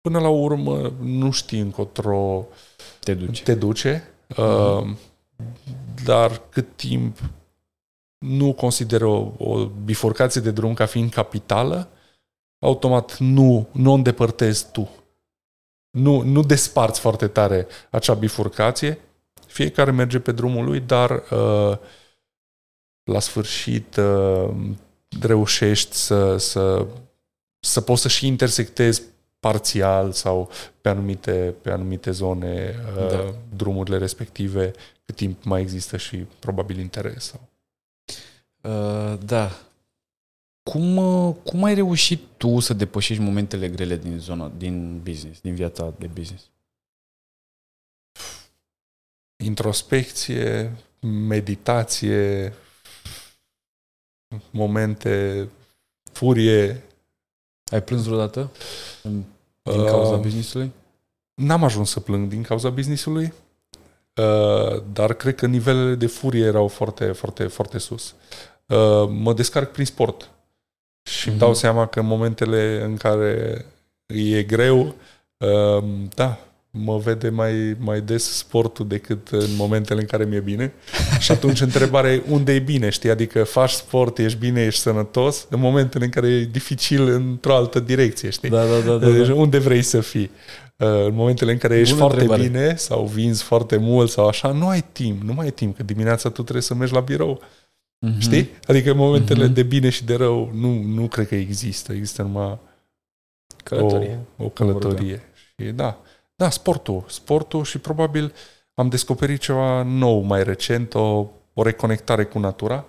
până la urmă, nu știi încotro zici? Te duci. te duce, uh, dar cât timp nu consideră o, o bifurcație de drum ca fiind capitală, automat nu, nu o îndepărtezi tu. Nu, nu desparți foarte tare acea bifurcație, fiecare merge pe drumul lui, dar uh, la sfârșit uh, reușești să, să, să poți să și intersectezi parțial sau pe anumite, pe anumite zone uh, Da. drumurile respective, cât timp mai există și probabil interes. Sau... Uh, da. Cum, uh, cum ai reușit tu să depășești momentele grele din zona, din business, din viața de business? Introspecție, meditație, momente, furie. Ai plâns vreodată în, din Uh, cauza businessului? N-am ajuns să plâng din cauza businessului, uh, dar cred că nivelele de furie erau foarte, foarte, foarte sus. Uh, mă descarc prin sport și îmi Mhm. dau seama că în momentele în care e greu, uh, da, mă vede mai, mai des sportul decât în momentele în care mi-e bine. Și atunci întrebarea e unde e bine, știi? Adică faci sport, ești bine, ești sănătos, în momentele în care e dificil într-o altă direcție, știi? Da, da, da. da, Deci da. unde vrei să fii? Uh, În momentele în care ești Bună foarte întrebare. bine sau vinzi foarte mult sau așa, nu ai timp, nu mai ai timp, că dimineața tu trebuie să mergi la birou, Mhm. știi? Adică în momentele Mhm. de bine și de rău nu, nu cred că există, există numai Călătorie. o, o călătorie. Și da, da, sportul, sportul și probabil am descoperit ceva nou mai recent, o o reconectare cu natura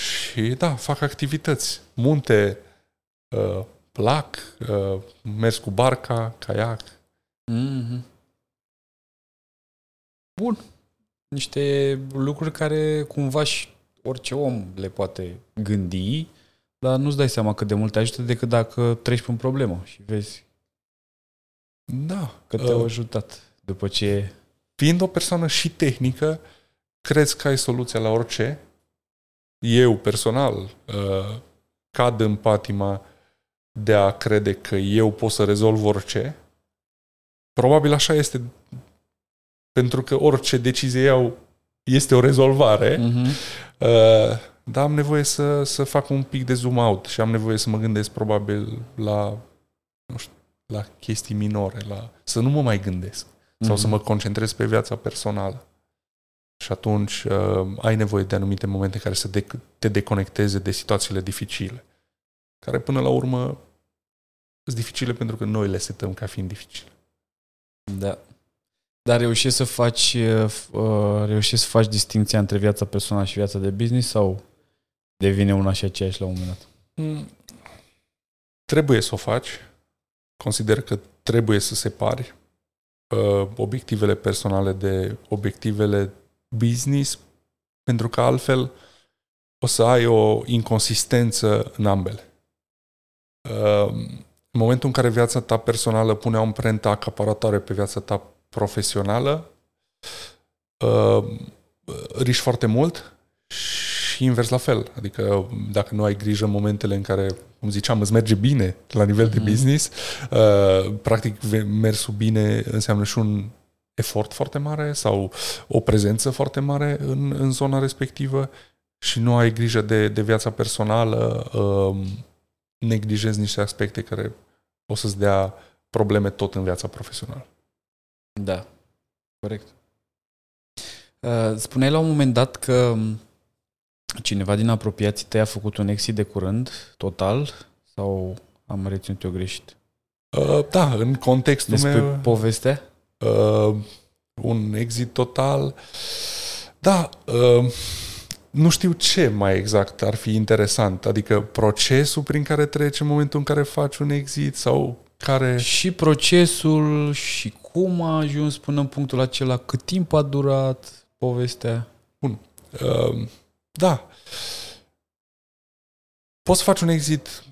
și da, fac activități. Munte, uh, plac, uh, mers cu barca, caiac. Mm-hmm. Bun. Niște lucruri care cumva și orice om le poate gândi, dar nu-ți dai seama cât de mult te ajută decât dacă treci pe un problemă și vezi Da. că te-au uh, ajutat după ce... fiind o persoană și tehnică, crezi că ai soluția la orice. Eu, personal, uh, cad în patima de a crede că eu pot să rezolv orice. Probabil așa este pentru că orice decizie iau este o rezolvare, Mm-hmm. uh, dar am nevoie să, să fac un pic de zoom out și am nevoie să mă gândesc probabil la, nu știu, la chestii minore, la, să nu mă mai gândesc sau să mă concentrez pe viața personală. Și atunci uh, ai nevoie de anumite momente care să de- te deconecteze de situațiile dificile, care până la urmă sunt dificile pentru că noi le setăm ca fiind dificile. Da. Dar reușești să faci uh, f- uh, reușești să faci distinția între viața personală și viața de business sau devine una și aceeași la un moment dat? Mm. Trebuie să o faci. Consider că trebuie să separi uh, obiectivele personale de obiectivele business, pentru că altfel o să ai o inconsistență în ambele. Uh, în momentul în care viața ta personală pune o amprentă acaparatoare pe viața ta profesională, uh, riști foarte mult și invers la fel. Adică dacă nu ai grijă în momentele în care, cum ziceam, îți merge bine la nivel de Mhm. business, uh, practic ve- mersul bine înseamnă și un efort foarte mare sau o prezență foarte mare în, în zona respectivă și nu ai grijă de, de viața personală, uh, neglijezi niște aspecte care o să-ți dea probleme tot în viața profesională. Da, corect. Uh, Spuneai la un moment dat că m, cineva din apropiații tăi a făcut un exit de curând, total, sau am reținut eu greșit? Uh, da, în contextul Despre meu... povestea? uh, un exit total. Da, uh, nu știu ce mai exact ar fi interesant, adică procesul prin care treci în momentul în care faci un exit sau care... Și procesul și cum a ajuns până în punctul acela, cât timp a durat povestea? Uh, da. Poți să faci un exit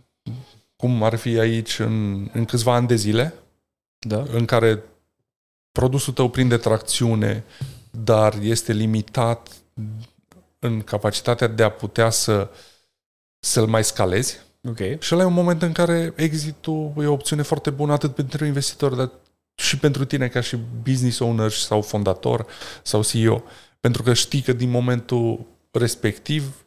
cum ar fi aici în, în câțiva ani de zile, Da? în care produsul tău prinde tracțiune, dar este limitat în capacitatea de a putea să să-l mai scalezi. Ok. Și ăla e un moment în care exitul e o opțiune foarte bună atât pentru investitor, dar și pentru tine ca și business owner sau fondator sau CEO. Pentru că știi că din momentul respectiv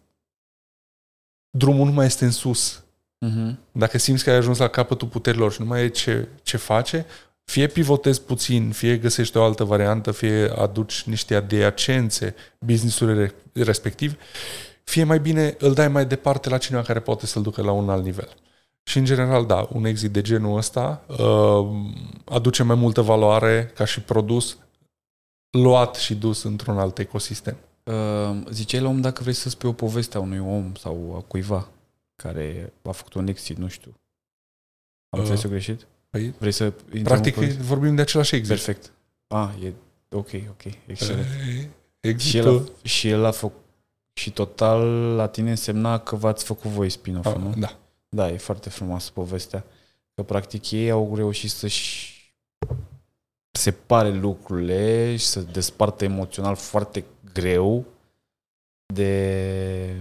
drumul nu mai este în sus. Uh-huh. Dacă simți că ai ajuns la capătul puterilor și nu mai e ce, ce face, fie pivotezi puțin, fie găsești o altă variantă, fie aduci niște adiacențe business-ului respectiv, fie mai bine îl dai mai departe la cineva care poate să-l ducă la un alt nivel. Și în general, da, un exit de genul ăsta uh, aduce mai multă valoare ca și produs luat și dus într-un alt ecosistem. Uh, ziceai la un moment dat că vrei să spui o poveste a unui om sau a cuiva care a făcut un exit, nu știu. Am Uh, înțeles eu greșit? Păi, Vrei să intrăm practic, în poveste? vorbim de același exit. Perfect. Ah, e ok, ok, excelent. Uh, Și el, Exitul... a, și el a făcut și total la tine însemna că v-ați făcut voi spin-off, Ah, nu? da. Da, e foarte frumoasă povestea. Că practic ei au reușit să-și separe lucrurile și să despartă emoțional foarte greu de,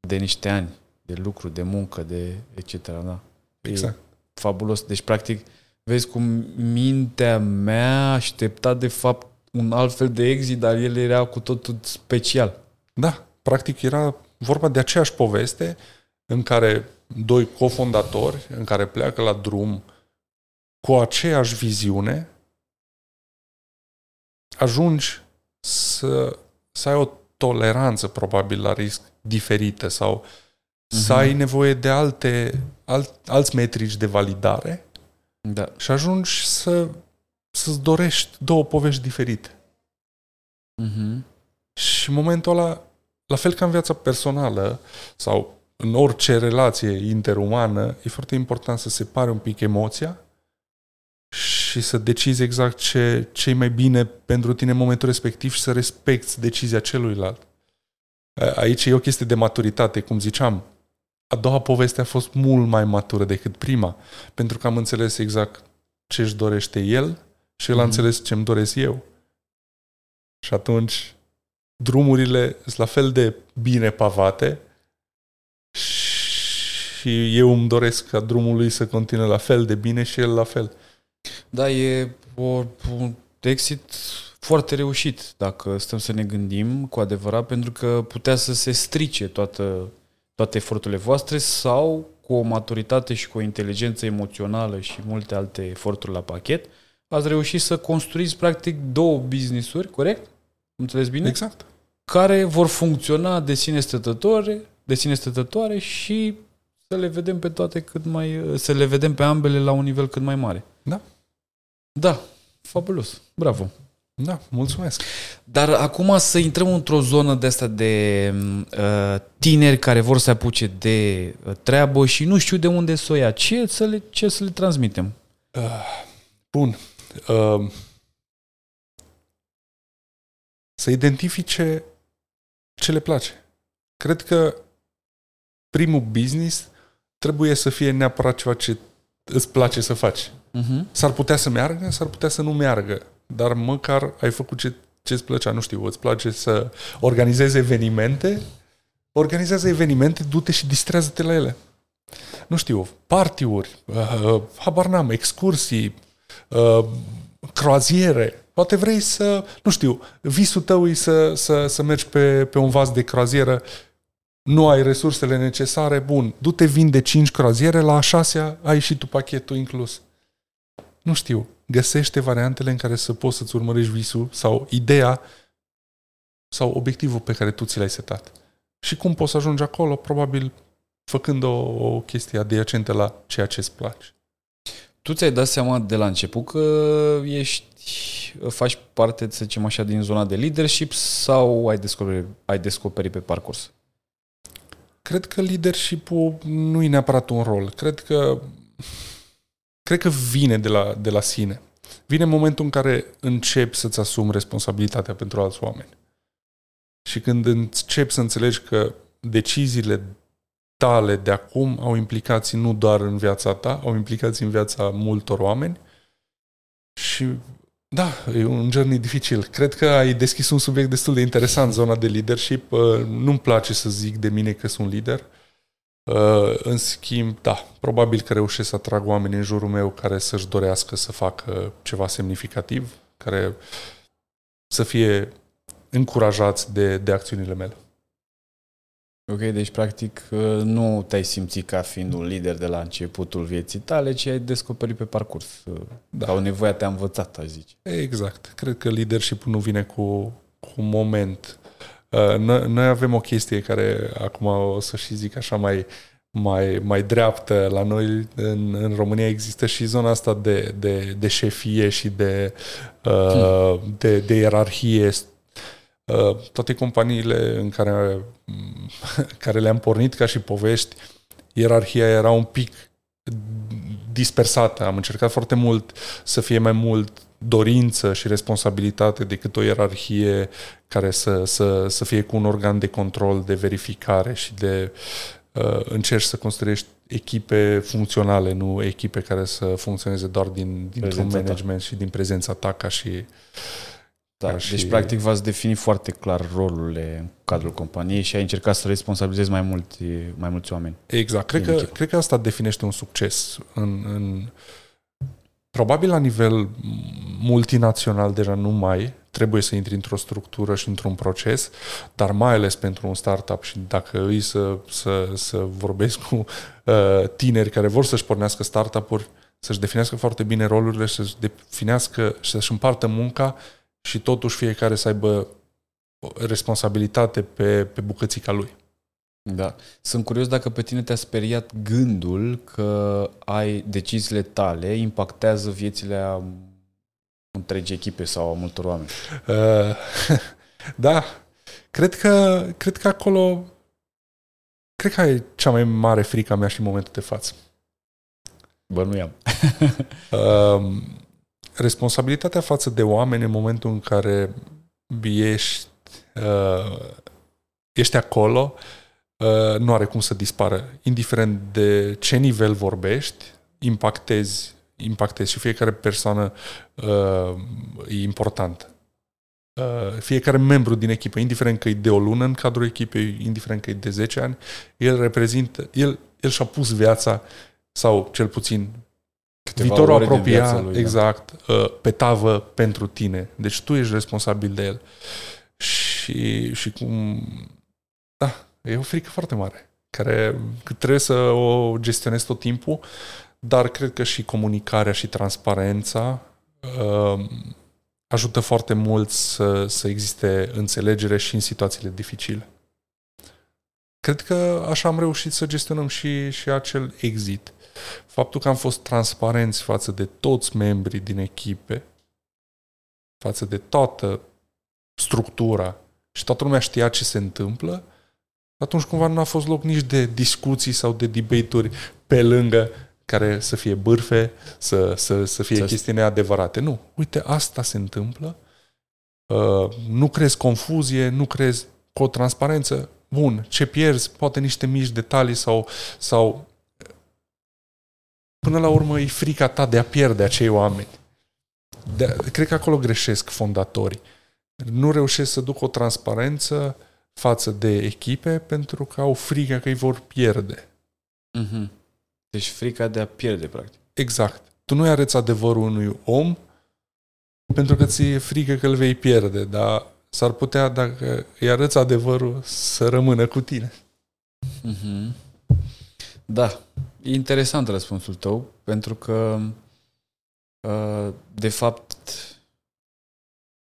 de niște ani, de lucru, de muncă, de etc. Da. Exact. E fabulos. Deci, practic, vezi cum mintea mea aștepta de fapt un alt fel de exit, dar el era cu totul special. Da, practic era vorba de aceeași poveste în care doi cofondatori, în care pleacă la drum cu aceeași viziune, ajungi să, să ai o toleranță probabil la risc diferită sau să Mhm. ai nevoie de alte, alt, alți metrici de validare Da. și ajungi să, să-ți dorești două povești diferite. Mhm. Și în momentul ăla, la fel ca în viața personală sau în orice relație interumană, e foarte important să separe un pic emoția și să decizi exact ce, ce e mai bine pentru tine în momentul respectiv și să respecti decizia celuilalt. Aici e o chestie de maturitate, cum ziceam. A doua poveste a fost mult mai matură decât prima, pentru că am înțeles exact ce își dorește el și el mm-hmm. a mhm. înțeles ce îmi doresc eu. Și atunci drumurile sunt la fel de bine pavate și eu îmi doresc ca drumul lui să continue la fel de bine și el la fel. Da, e o, un exit foarte reușit, dacă stăm să ne gândim cu adevărat, pentru că putea să se strice toată, toate eforturile voastre sau cu o maturitate și cu o inteligență emoțională și multe alte eforturi la pachet, ați reușit să construiți practic două business-uri, corect? Înțeles bine? Exact. Care vor funcționa de sine stătătoare, de sine stătătoare și să le vedem pe toate cât mai, să le vedem pe ambele la un nivel cât mai mare. Da. Da, fabulos. Bravo. Da, mulțumesc. Dar acum să intrăm într-o zonă de asta de uh, tineri care vor să apuce de uh, treabă și nu știu de unde să o ia. Ce să le, ce să le transmitem? Uh, bun. Uh, să identifice ce le place. Cred că primul business trebuie să fie neapărat ceva ce îți place să faci. Uh-huh. S-ar putea să meargă, s-ar putea să nu meargă, dar măcar ai făcut ce, ce îți plăcea. Nu știu, îți place să organizezi evenimente, organizează evenimente, du-te și distrează-te la ele. Nu știu, partiuri, uh, habar n-am, excursii, uh, croaziere. Poate vrei să, nu știu, visul tău e să, să, să mergi pe, pe un vas de croazieră nu ai resursele necesare, bun, du-te vinde 5 croaziere, la a șasea ai și tu pachetul inclus. Nu știu, găsește variantele în care să poți să-ți urmărești visul sau ideea sau obiectivul pe care tu ți l-ai setat. Și cum poți să ajungi acolo? Probabil făcând o, o chestie adiacentă la ceea ce îți place. Tu ți-ai dat seama de la început că ești, faci parte, să zicem așa, din zona de leadership sau ai descoperit, ai descoperit pe parcurs? Cred că leadership-ul nu e neapărat un rol. Cred că cred că vine de la, de la sine. Vine momentul în care începi să-ți asumi responsabilitatea pentru alți oameni. Și când începi să înțelegi că deciziile tale de acum au implicații nu doar în viața ta, au implicații în viața multor oameni și da, e un journey dificil. Cred că ai deschis un subiect destul de interesant, zona de leadership. Uh, nu-mi place să zic de mine că sunt lider. Uh, în schimb, da, probabil că reușesc să atrag oameni în jurul meu care să-și dorească să facă ceva semnificativ, care să fie încurajați de, de acțiunile mele. Ok, deci practic nu te-ai simțit ca fiind un lider de la începutul vieții tale, ci ai descoperit pe parcurs. Da. Sau nevoia te-a învățat, aș zice. Exact. Cred că leadership nu vine cu, cu un moment. Uh, noi, noi avem o chestie care acum o să și zic așa mai, mai, mai dreaptă. La noi în, în România există și zona asta de, de, de șefie și de, uh, hmm. de, de ierarhie Uh, toate companiile în care, care le-am pornit ca și povești, ierarhia era un pic dispersată. Am încercat foarte mult să fie mai mult dorință și responsabilitate decât o ierarhie care să, să, să fie cu un organ de control, de verificare și de uh, încerci să construiești echipe funcționale, nu echipe care să funcționeze doar din, dintr-un management ta. și din prezența ta ca și uh, da, deci și... practic v-ați definit foarte clar rolurile în cadrul companiei și ai încercat să responsabilizezi mai, mulți, mai mulți oameni. Exact. Cred că, cred că asta definește un succes. În, în, probabil la nivel multinațional deja nu mai trebuie să intri într-o structură și într-un proces, dar mai ales pentru un startup și dacă îi să, să, să vorbesc cu uh, tineri care vor să-și pornească startup-uri, să-și definească foarte bine rolurile, să-și definească și să-și împartă munca și totuși fiecare să aibă responsabilitate pe, pe bucățica lui. Da. Sunt curios dacă pe tine te-a speriat gândul că ai deciziile tale impactează viețile a întregi echipe sau a multor oameni. Uh, da. Cred că, cred că acolo, cred că e cea mai mare frică a mea și în momentul de față. Bă, nu am. uh, responsabilitatea față de oameni în momentul în care ești, uh, ești acolo, uh, nu are cum să dispară. Indiferent de ce nivel vorbești, impactezi, impactezi și fiecare persoană uh, e importantă. Uh, fiecare membru din echipă, indiferent că e de o lună în cadrul echipei, indiferent că e de 10 ani, el reprezintă, el, el și-a pus viața sau cel puțin Câteva viitorul apropiat, lui, da. exact, da. pe tavă pentru tine. Deci tu ești responsabil de el. Și, și cum... Da, e o frică foarte mare, care trebuie să o gestionezi tot timpul, dar cred că și comunicarea și transparența uh, ajută foarte mult să, să existe înțelegere și în situațiile dificile. Cred că așa am reușit să gestionăm și, și acel exit. Faptul că am fost transparenți față de toți membrii din echipe, față de toată structura și toată lumea știa ce se întâmplă, atunci cumva nu a fost loc nici de discuții sau de debate-uri pe lângă care să fie bârfe, să, să, să fie să chestii neadevărate. Nu. Uite, asta se întâmplă. Uh, nu crezi confuzie, nu crezi cu o transparență. Bun, ce pierzi? Poate niște mici detalii sau, sau până la urmă e frica ta de a pierde acei oameni. De, cred că acolo greșesc fondatorii. Nu reușesc să duc o transparență față de echipe pentru că au frica că îi vor pierde. Mm-hmm. Deci frica de a pierde, practic. Exact. Tu nu-i arăți adevărul unui om pentru că ți-e frică că îl vei pierde, dar s-ar putea, dacă îi arăți adevărul, să rămână cu tine. Mm-hmm. Da, e interesant răspunsul tău, pentru că uh, de fapt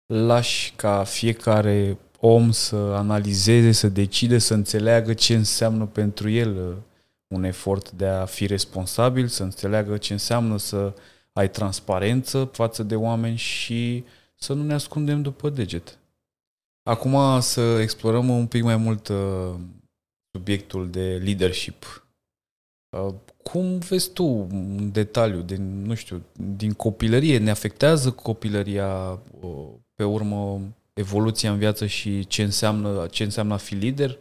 lași ca fiecare om să analizeze, să decide, să înțeleagă ce înseamnă pentru el uh, un efort de a fi responsabil, să înțeleagă ce înseamnă să ai transparență față de oameni și să nu ne ascundem după deget. Acum să explorăm un pic mai mult uh, subiectul de leadership Uh, cum vezi tu un detaliu din, nu știu, din copilărie? Ne afectează copilăria uh, pe urmă evoluția în viață și ce înseamnă, ce înseamnă a fi lider?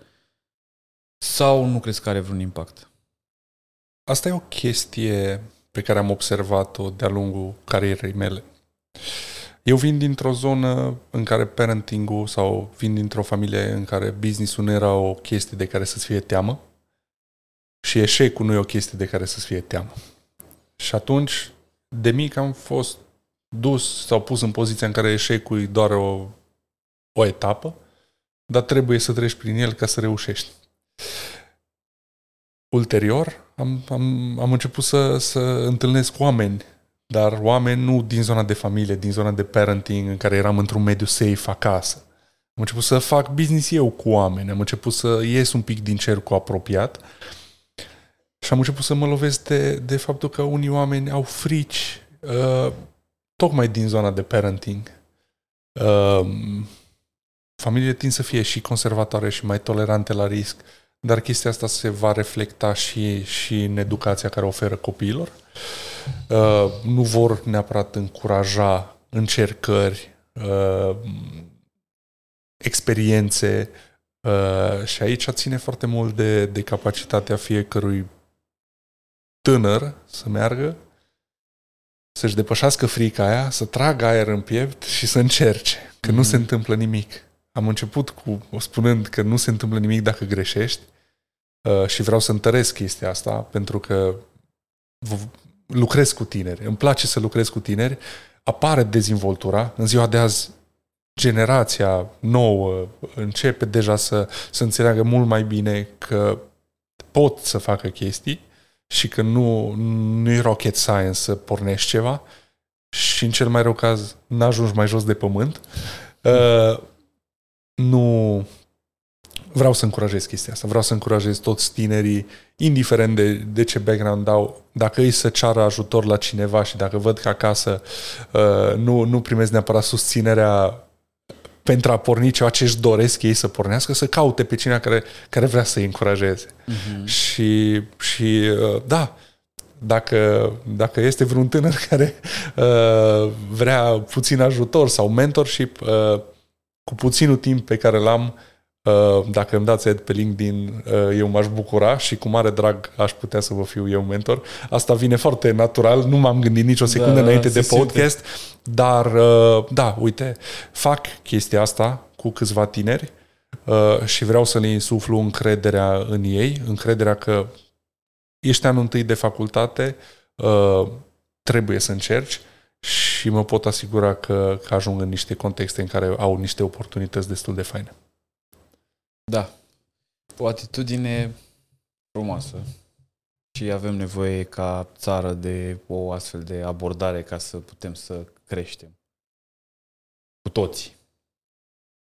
Sau nu crezi că are vreun impact? Asta e o chestie pe care am observat-o de-a lungul carierei mele. Eu vin dintr-o zonă în care parenting-ul sau vin dintr-o familie în care business-ul nu era o chestie de care să-ți fie teamă. Și eșecul nu e o chestie de care să-ți fie teamă. Și atunci, de mic am fost dus sau pus în poziția în care eșecul e doar o, o etapă, dar trebuie să treci prin el ca să reușești. Ulterior, am, am, am început să, să întâlnesc oameni, dar oameni nu din zona de familie, din zona de parenting, în care eram într-un mediu safe acasă. Am început să fac business eu cu oameni, am început să ies un pic din cercul apropiat și am început să mă lovesc de, de faptul că unii oameni au frici uh, tocmai din zona de parenting. Uh, familiile tind să fie și conservatoare și mai tolerante la risc, dar chestia asta se va reflecta și, și în educația care oferă copiilor. Uh, nu vor neapărat încuraja încercări, uh, experiențe uh, și aici ține foarte mult de, de capacitatea fiecărui tânăr să meargă, să-și depășească frica aia, să tragă aer în piept și să încerce, că mm-hmm. nu se întâmplă nimic. Am început cu spunând că nu se întâmplă nimic dacă greșești uh, și vreau să întăresc chestia asta pentru că lucrez cu tineri, îmi place să lucrez cu tineri, apare dezvoltura. În ziua de azi, generația nouă începe deja să, să înțeleagă mult mai bine că pot să facă chestii și că nu, nu e rocket science să pornești ceva. Și în cel mai rău caz n-ajungi mai jos de pământ, uh, nu vreau să încurajez chestia asta, vreau să încurajez toți tinerii, indiferent de, de ce background au, dacă îi să ceară ajutor la cineva și dacă văd că acasă uh, nu, nu primesc neapărat susținerea pentru a porni ceea ce își doresc ei să pornească, să caute pe cineva care, care vrea să-i încurajeze. Uh-huh. Și, și uh, da, dacă, dacă este vreun tânăr care uh, vrea puțin ajutor sau mentorship, uh, cu puținul timp pe care l-am, uh, dacă îmi dați ad pe LinkedIn, uh, eu m-aș bucura și cu mare drag aș putea să vă fiu eu mentor. Asta vine foarte natural, nu m-am gândit nicio secundă da, înainte de podcast, simte. dar uh, da, uite, fac chestia asta cu câțiva tineri uh, și vreau să le insuflu încrederea în ei, încrederea că ești anul întâi de facultate, uh, trebuie să încerci și mă pot asigura că, că ajung în niște contexte în care au niște oportunități destul de faine. Da. O atitudine frumoasă. Și avem nevoie ca țară de o astfel de abordare ca să putem să creștem. Cu toții.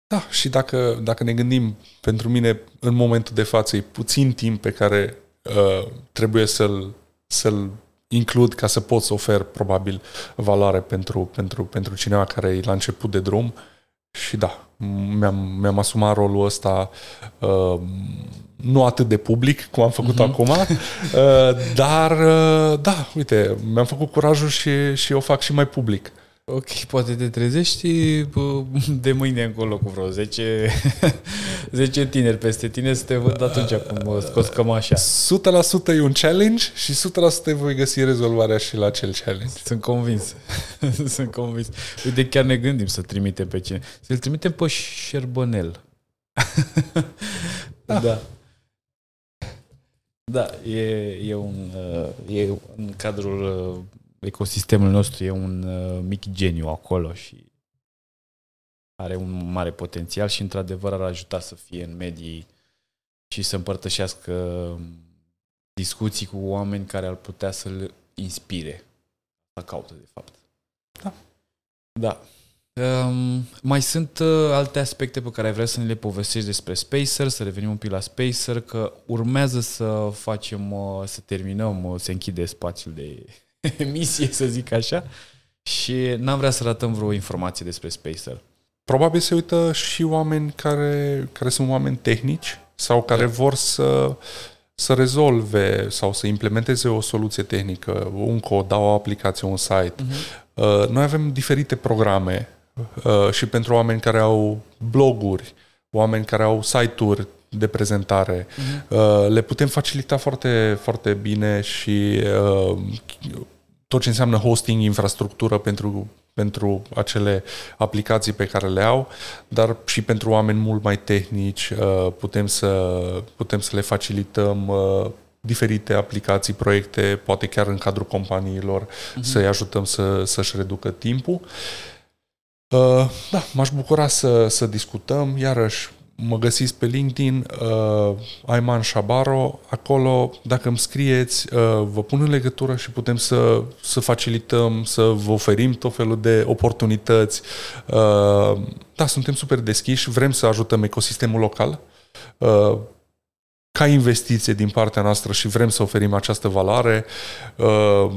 Da, și dacă, dacă ne gândim, pentru mine, în momentul de față, e puțin timp pe care uh, trebuie să-l, să-l includ ca să pot să ofer probabil valoare pentru, pentru, pentru cineva care e la început de drum și da, mi-am, mi-am asumat rolul ăsta uh, nu atât de public cum am făcut uh-huh. acum, uh, dar uh, da, uite, mi-am făcut curajul și, și o fac și mai public. Ok, poate te trezești de mâine încolo cu vreo 10, 10 tineri peste tine să te văd atunci cum scos cămașa. 100% e un challenge și 100% voi găsi rezolvarea și la acel challenge. Sunt convins. Sunt convins. Uite, chiar ne gândim să trimitem pe cine. Să-l trimitem pe Șerbănel. da. da. Da, e, e, un, e în cadrul ecosistemul nostru e un uh, mic geniu acolo și are un mare potențial și într-adevăr ar ajuta să fie în medii și să împărtășească discuții cu oameni care ar putea să-l inspire. La caută, de fapt. Da. Da. Um, mai sunt uh, alte aspecte pe care vreau să ne le povestești despre Spacer, să revenim un pic la Spacer, că urmează să facem, uh, să terminăm, uh, se închide spațiul de emisie, să zic așa, și n-am vrea să ratăm vreo informație despre Spacer. Probabil se uită și oameni care, care sunt oameni tehnici sau care da. vor să, să rezolve sau să implementeze o soluție tehnică, un cod, da, o aplicație, un site. Uh-huh. Noi avem diferite programe uh, și pentru oameni care au bloguri, oameni care au site-uri de prezentare. Uh-huh. Le putem facilita foarte, foarte bine și uh, tot ce înseamnă hosting, infrastructură pentru, pentru acele aplicații pe care le au, dar și pentru oameni mult mai tehnici uh, putem să, putem să le facilităm uh, diferite aplicații, proiecte, poate chiar în cadrul companiilor, uh-huh. să-i ajutăm să, să-și reducă timpul. Uh, da, m-aș bucura să, să discutăm, iarăși mă găsiți pe LinkedIn, uh, Ayman Shabaro, acolo, dacă îmi scrieți, uh, vă pun în legătură și putem să, să facilităm, să vă oferim tot felul de oportunități. Uh, da, suntem super deschiși, vrem să ajutăm ecosistemul local uh, ca investiție din partea noastră și vrem să oferim această valoare uh,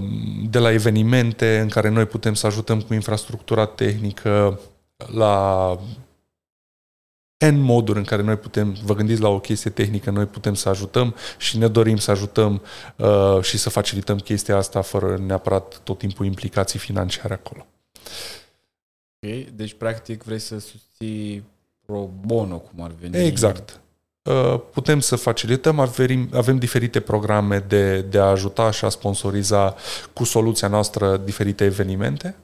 de la evenimente în care noi putem să ajutăm cu infrastructura tehnică, la N moduri în care noi putem, vă gândiți la o chestie tehnică, noi putem să ajutăm și ne dorim să ajutăm uh, și să facilităm chestia asta fără neapărat tot timpul implicații financiare acolo. Ok, deci practic vrei să susții pro bono, cum ar veni. Exact. Uh, putem să facilităm, avem, avem diferite programe de, de a ajuta și a sponsoriza cu soluția noastră diferite evenimente.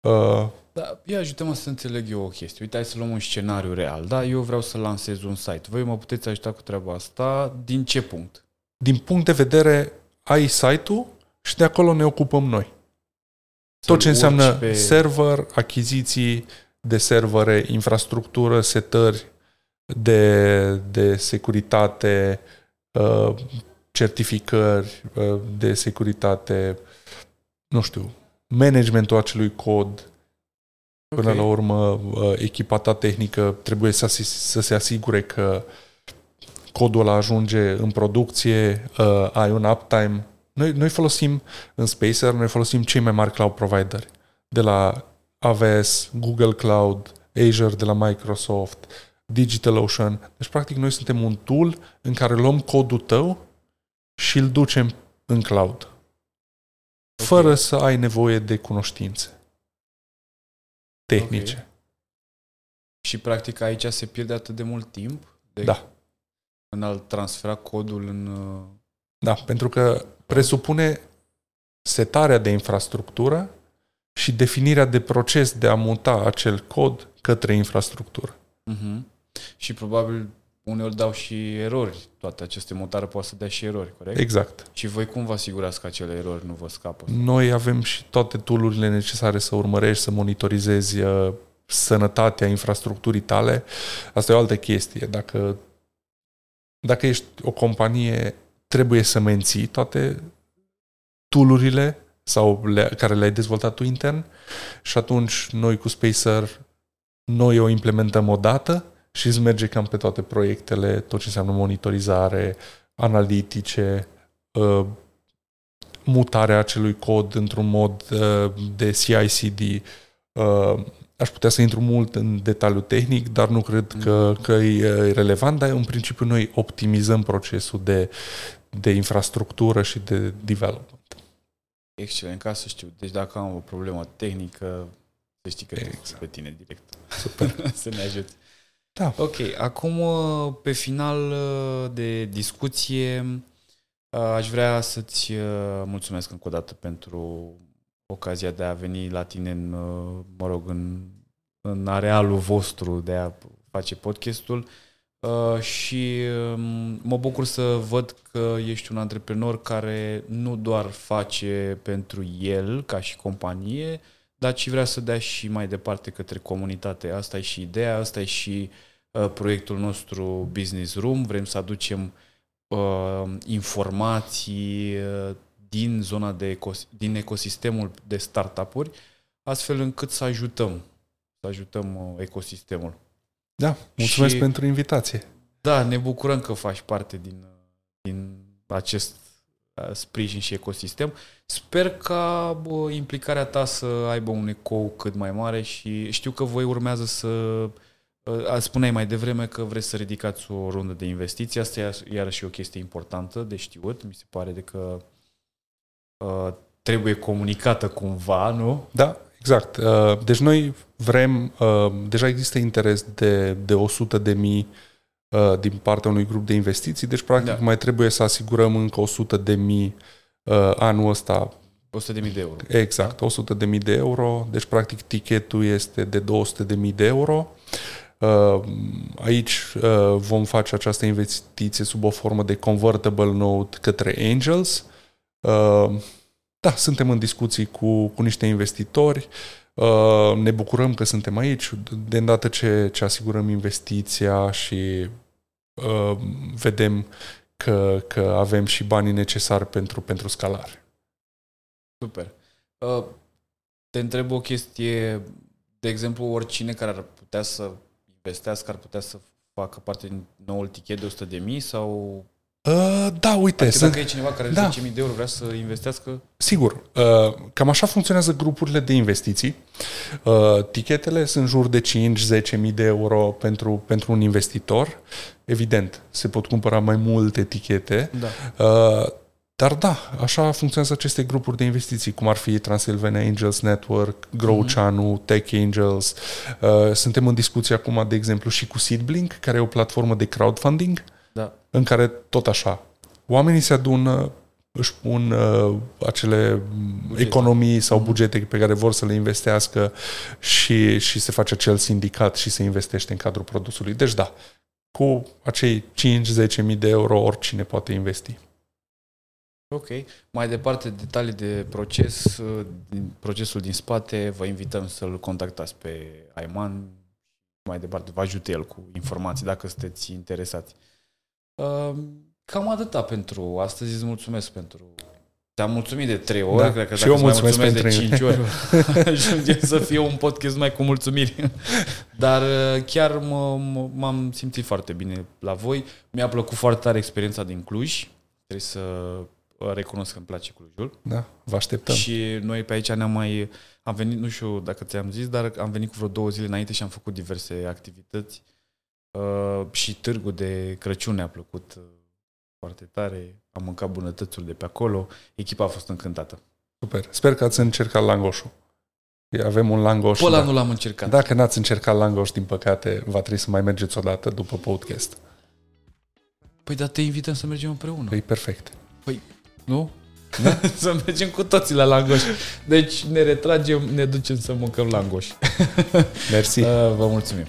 Uh, da, ia ajută-mă să înțeleg eu o chestie. Uite, hai să luăm un scenariu real. Da, eu vreau să lansez un site. Voi mă puteți ajuta cu treaba asta din ce punct? Din punct de vedere, ai site-ul și de acolo ne ocupăm noi. Tot ce înseamnă pe... server, achiziții de servere, infrastructură, setări de, de securitate, uh, certificări uh, de securitate, nu știu, managementul acelui cod, Până okay. la urmă, uh, echipa ta tehnică trebuie să, să se asigure că codul ăla ajunge în producție, uh, ai un uptime. Noi, noi folosim în Spacer, noi folosim cei mai mari cloud provider, de la AWS, Google Cloud, Azure de la Microsoft, DigitalOcean. Deci, practic, noi suntem un tool în care luăm codul tău și îl ducem în cloud. Fără okay. să ai nevoie de cunoștințe tehnice. Okay. Și practic aici se pierde atât de mult timp? De da. În a transfera codul în... Uh, da, pentru că presupune setarea de infrastructură și definirea de proces de a muta acel cod către infrastructură. Uh-huh. Și probabil uneori dau și erori. Toate aceste mutare poate să dea și erori, corect? Exact. Și voi cum vă asigurați că acele erori nu vă scapă? Noi avem și toate toolurile necesare să urmărești, să monitorizezi uh, sănătatea infrastructurii tale. Asta e o altă chestie. Dacă, dacă ești o companie, trebuie să menții toate toolurile sau le, care le-ai dezvoltat tu intern și atunci noi cu Spacer noi o implementăm o dată și îți merge cam pe toate proiectele, tot ce înseamnă monitorizare, analitice, uh, mutarea acelui cod într-un mod uh, de CI/CD. Uh, aș putea să intru mult în detaliu tehnic, dar nu cred că, că e relevant, dar în principiu noi optimizăm procesul de, de infrastructură și de development. Excelent, ca să știu. Deci dacă am o problemă tehnică, să știi că exact. pe tine direct. Super. să ne ajut. Da. Ok, acum uh, pe final uh, de discuție uh, aș vrea să-ți mulțumesc încă o dată pentru ocazia de a veni la tine în, mă rog, în, în arealul vostru de a face podcastul și um, mă bucur să văd că ești un antreprenor care nu doar face pentru el ca și companie, dar și vrea să dea și mai departe către comunitate. Asta e și ideea, asta e și uh, proiectul nostru Business Room. Vrem să aducem uh, informații uh, din zona de ecos- din ecosistemul de startup-uri, astfel încât să ajutăm, să ajutăm uh, ecosistemul. Da, mulțumesc și, pentru invitație. Da, ne bucurăm că faci parte din, uh, din acest Uh, sprijin și ecosistem. Sper ca bă, implicarea ta să aibă un ecou cât mai mare și știu că voi urmează să uh, spuneai mai devreme că vreți să ridicați o rundă de investiții. Asta e iarăși o chestie importantă de știut. Mi se pare de că uh, trebuie comunicată cumva, nu? Da, exact. Uh, deci noi vrem, uh, deja există interes de, de 100 de mii Uh, din partea unui grup de investiții, deci practic da. mai trebuie să asigurăm încă 100 de mii uh, anul ăsta 100 de mii de euro. Exact, da? 100 de mii de euro. Deci, practic, tichetul este de 200 de mii de euro. Uh, aici vom face această investiție sub o formă de convertible note către Angels. Da, suntem în discuții cu, cu niște investitori. Ne bucurăm că suntem aici. De îndată ce, ce asigurăm investiția și uh, vedem că, că avem și banii necesari pentru, pentru scalare. Super. Uh, te întreb o chestie, de exemplu, oricine care ar putea să investească, ar putea să facă parte din noul tichet de 100.000 sau Uh, da, uite. Adică sunt... dacă e cineva care da. 10.000 de euro vrea să investească? Sigur. Uh, cam așa funcționează grupurile de investiții. Uh, tichetele sunt jur de 5-10.000 de euro pentru, pentru un investitor. Evident, se pot cumpăra mai multe etichete. Da. Uh, dar da, așa funcționează aceste grupuri de investiții, cum ar fi Transylvania Angels Network, Grow mm-hmm. Chanu, Tech Angels. Uh, suntem în discuție acum, de exemplu, și cu Seedblink, care e o platformă de crowdfunding. Da. În care tot așa, oamenii se adună, își pun uh, acele bugete. economii sau mhm. bugete pe care vor să le investească și, și se face acel sindicat și se investește în cadrul produsului. Deci da, cu acei 5-10 mii de euro oricine poate investi. Ok. Mai departe, detalii de proces, uh, din procesul din spate, vă invităm să-l contactați pe Aiman. Mai departe, vă ajute el cu informații dacă sunteți interesați. Cam atâta pentru astăzi. Îți mulțumesc pentru... Te-am mulțumit de trei ori, da. cred că și eu mulțumesc mai mulțumesc de cinci ori, ajunge să fie un podcast mai cu mulțumiri. Dar uh, chiar m-am simțit foarte bine la voi. Mi-a plăcut foarte tare experiența din Cluj. Trebuie să uh, recunosc că îmi place Clujul. Da, vă așteptăm. Și noi pe aici ne-am mai... Am venit, nu știu dacă ți-am zis, dar am venit cu vreo două zile înainte și am făcut diverse activități. Uh, și târgul de Crăciun ne-a plăcut uh, foarte tare. Am mâncat bunătățul de pe acolo. Echipa a fost încântată. Super. Sper că ați încercat langoșul. Avem un langoș. Pe ăla da. nu l-am încercat. Dacă n-ați încercat langoș, din păcate, va trebui să mai mergeți o dată după podcast. Păi dar te invităm să mergem împreună. E perfect. Păi, nu? Da? să mergem cu toții la langoș. Deci ne retragem, ne ducem să mâncăm langoș. Mersi. Uh, vă mulțumim.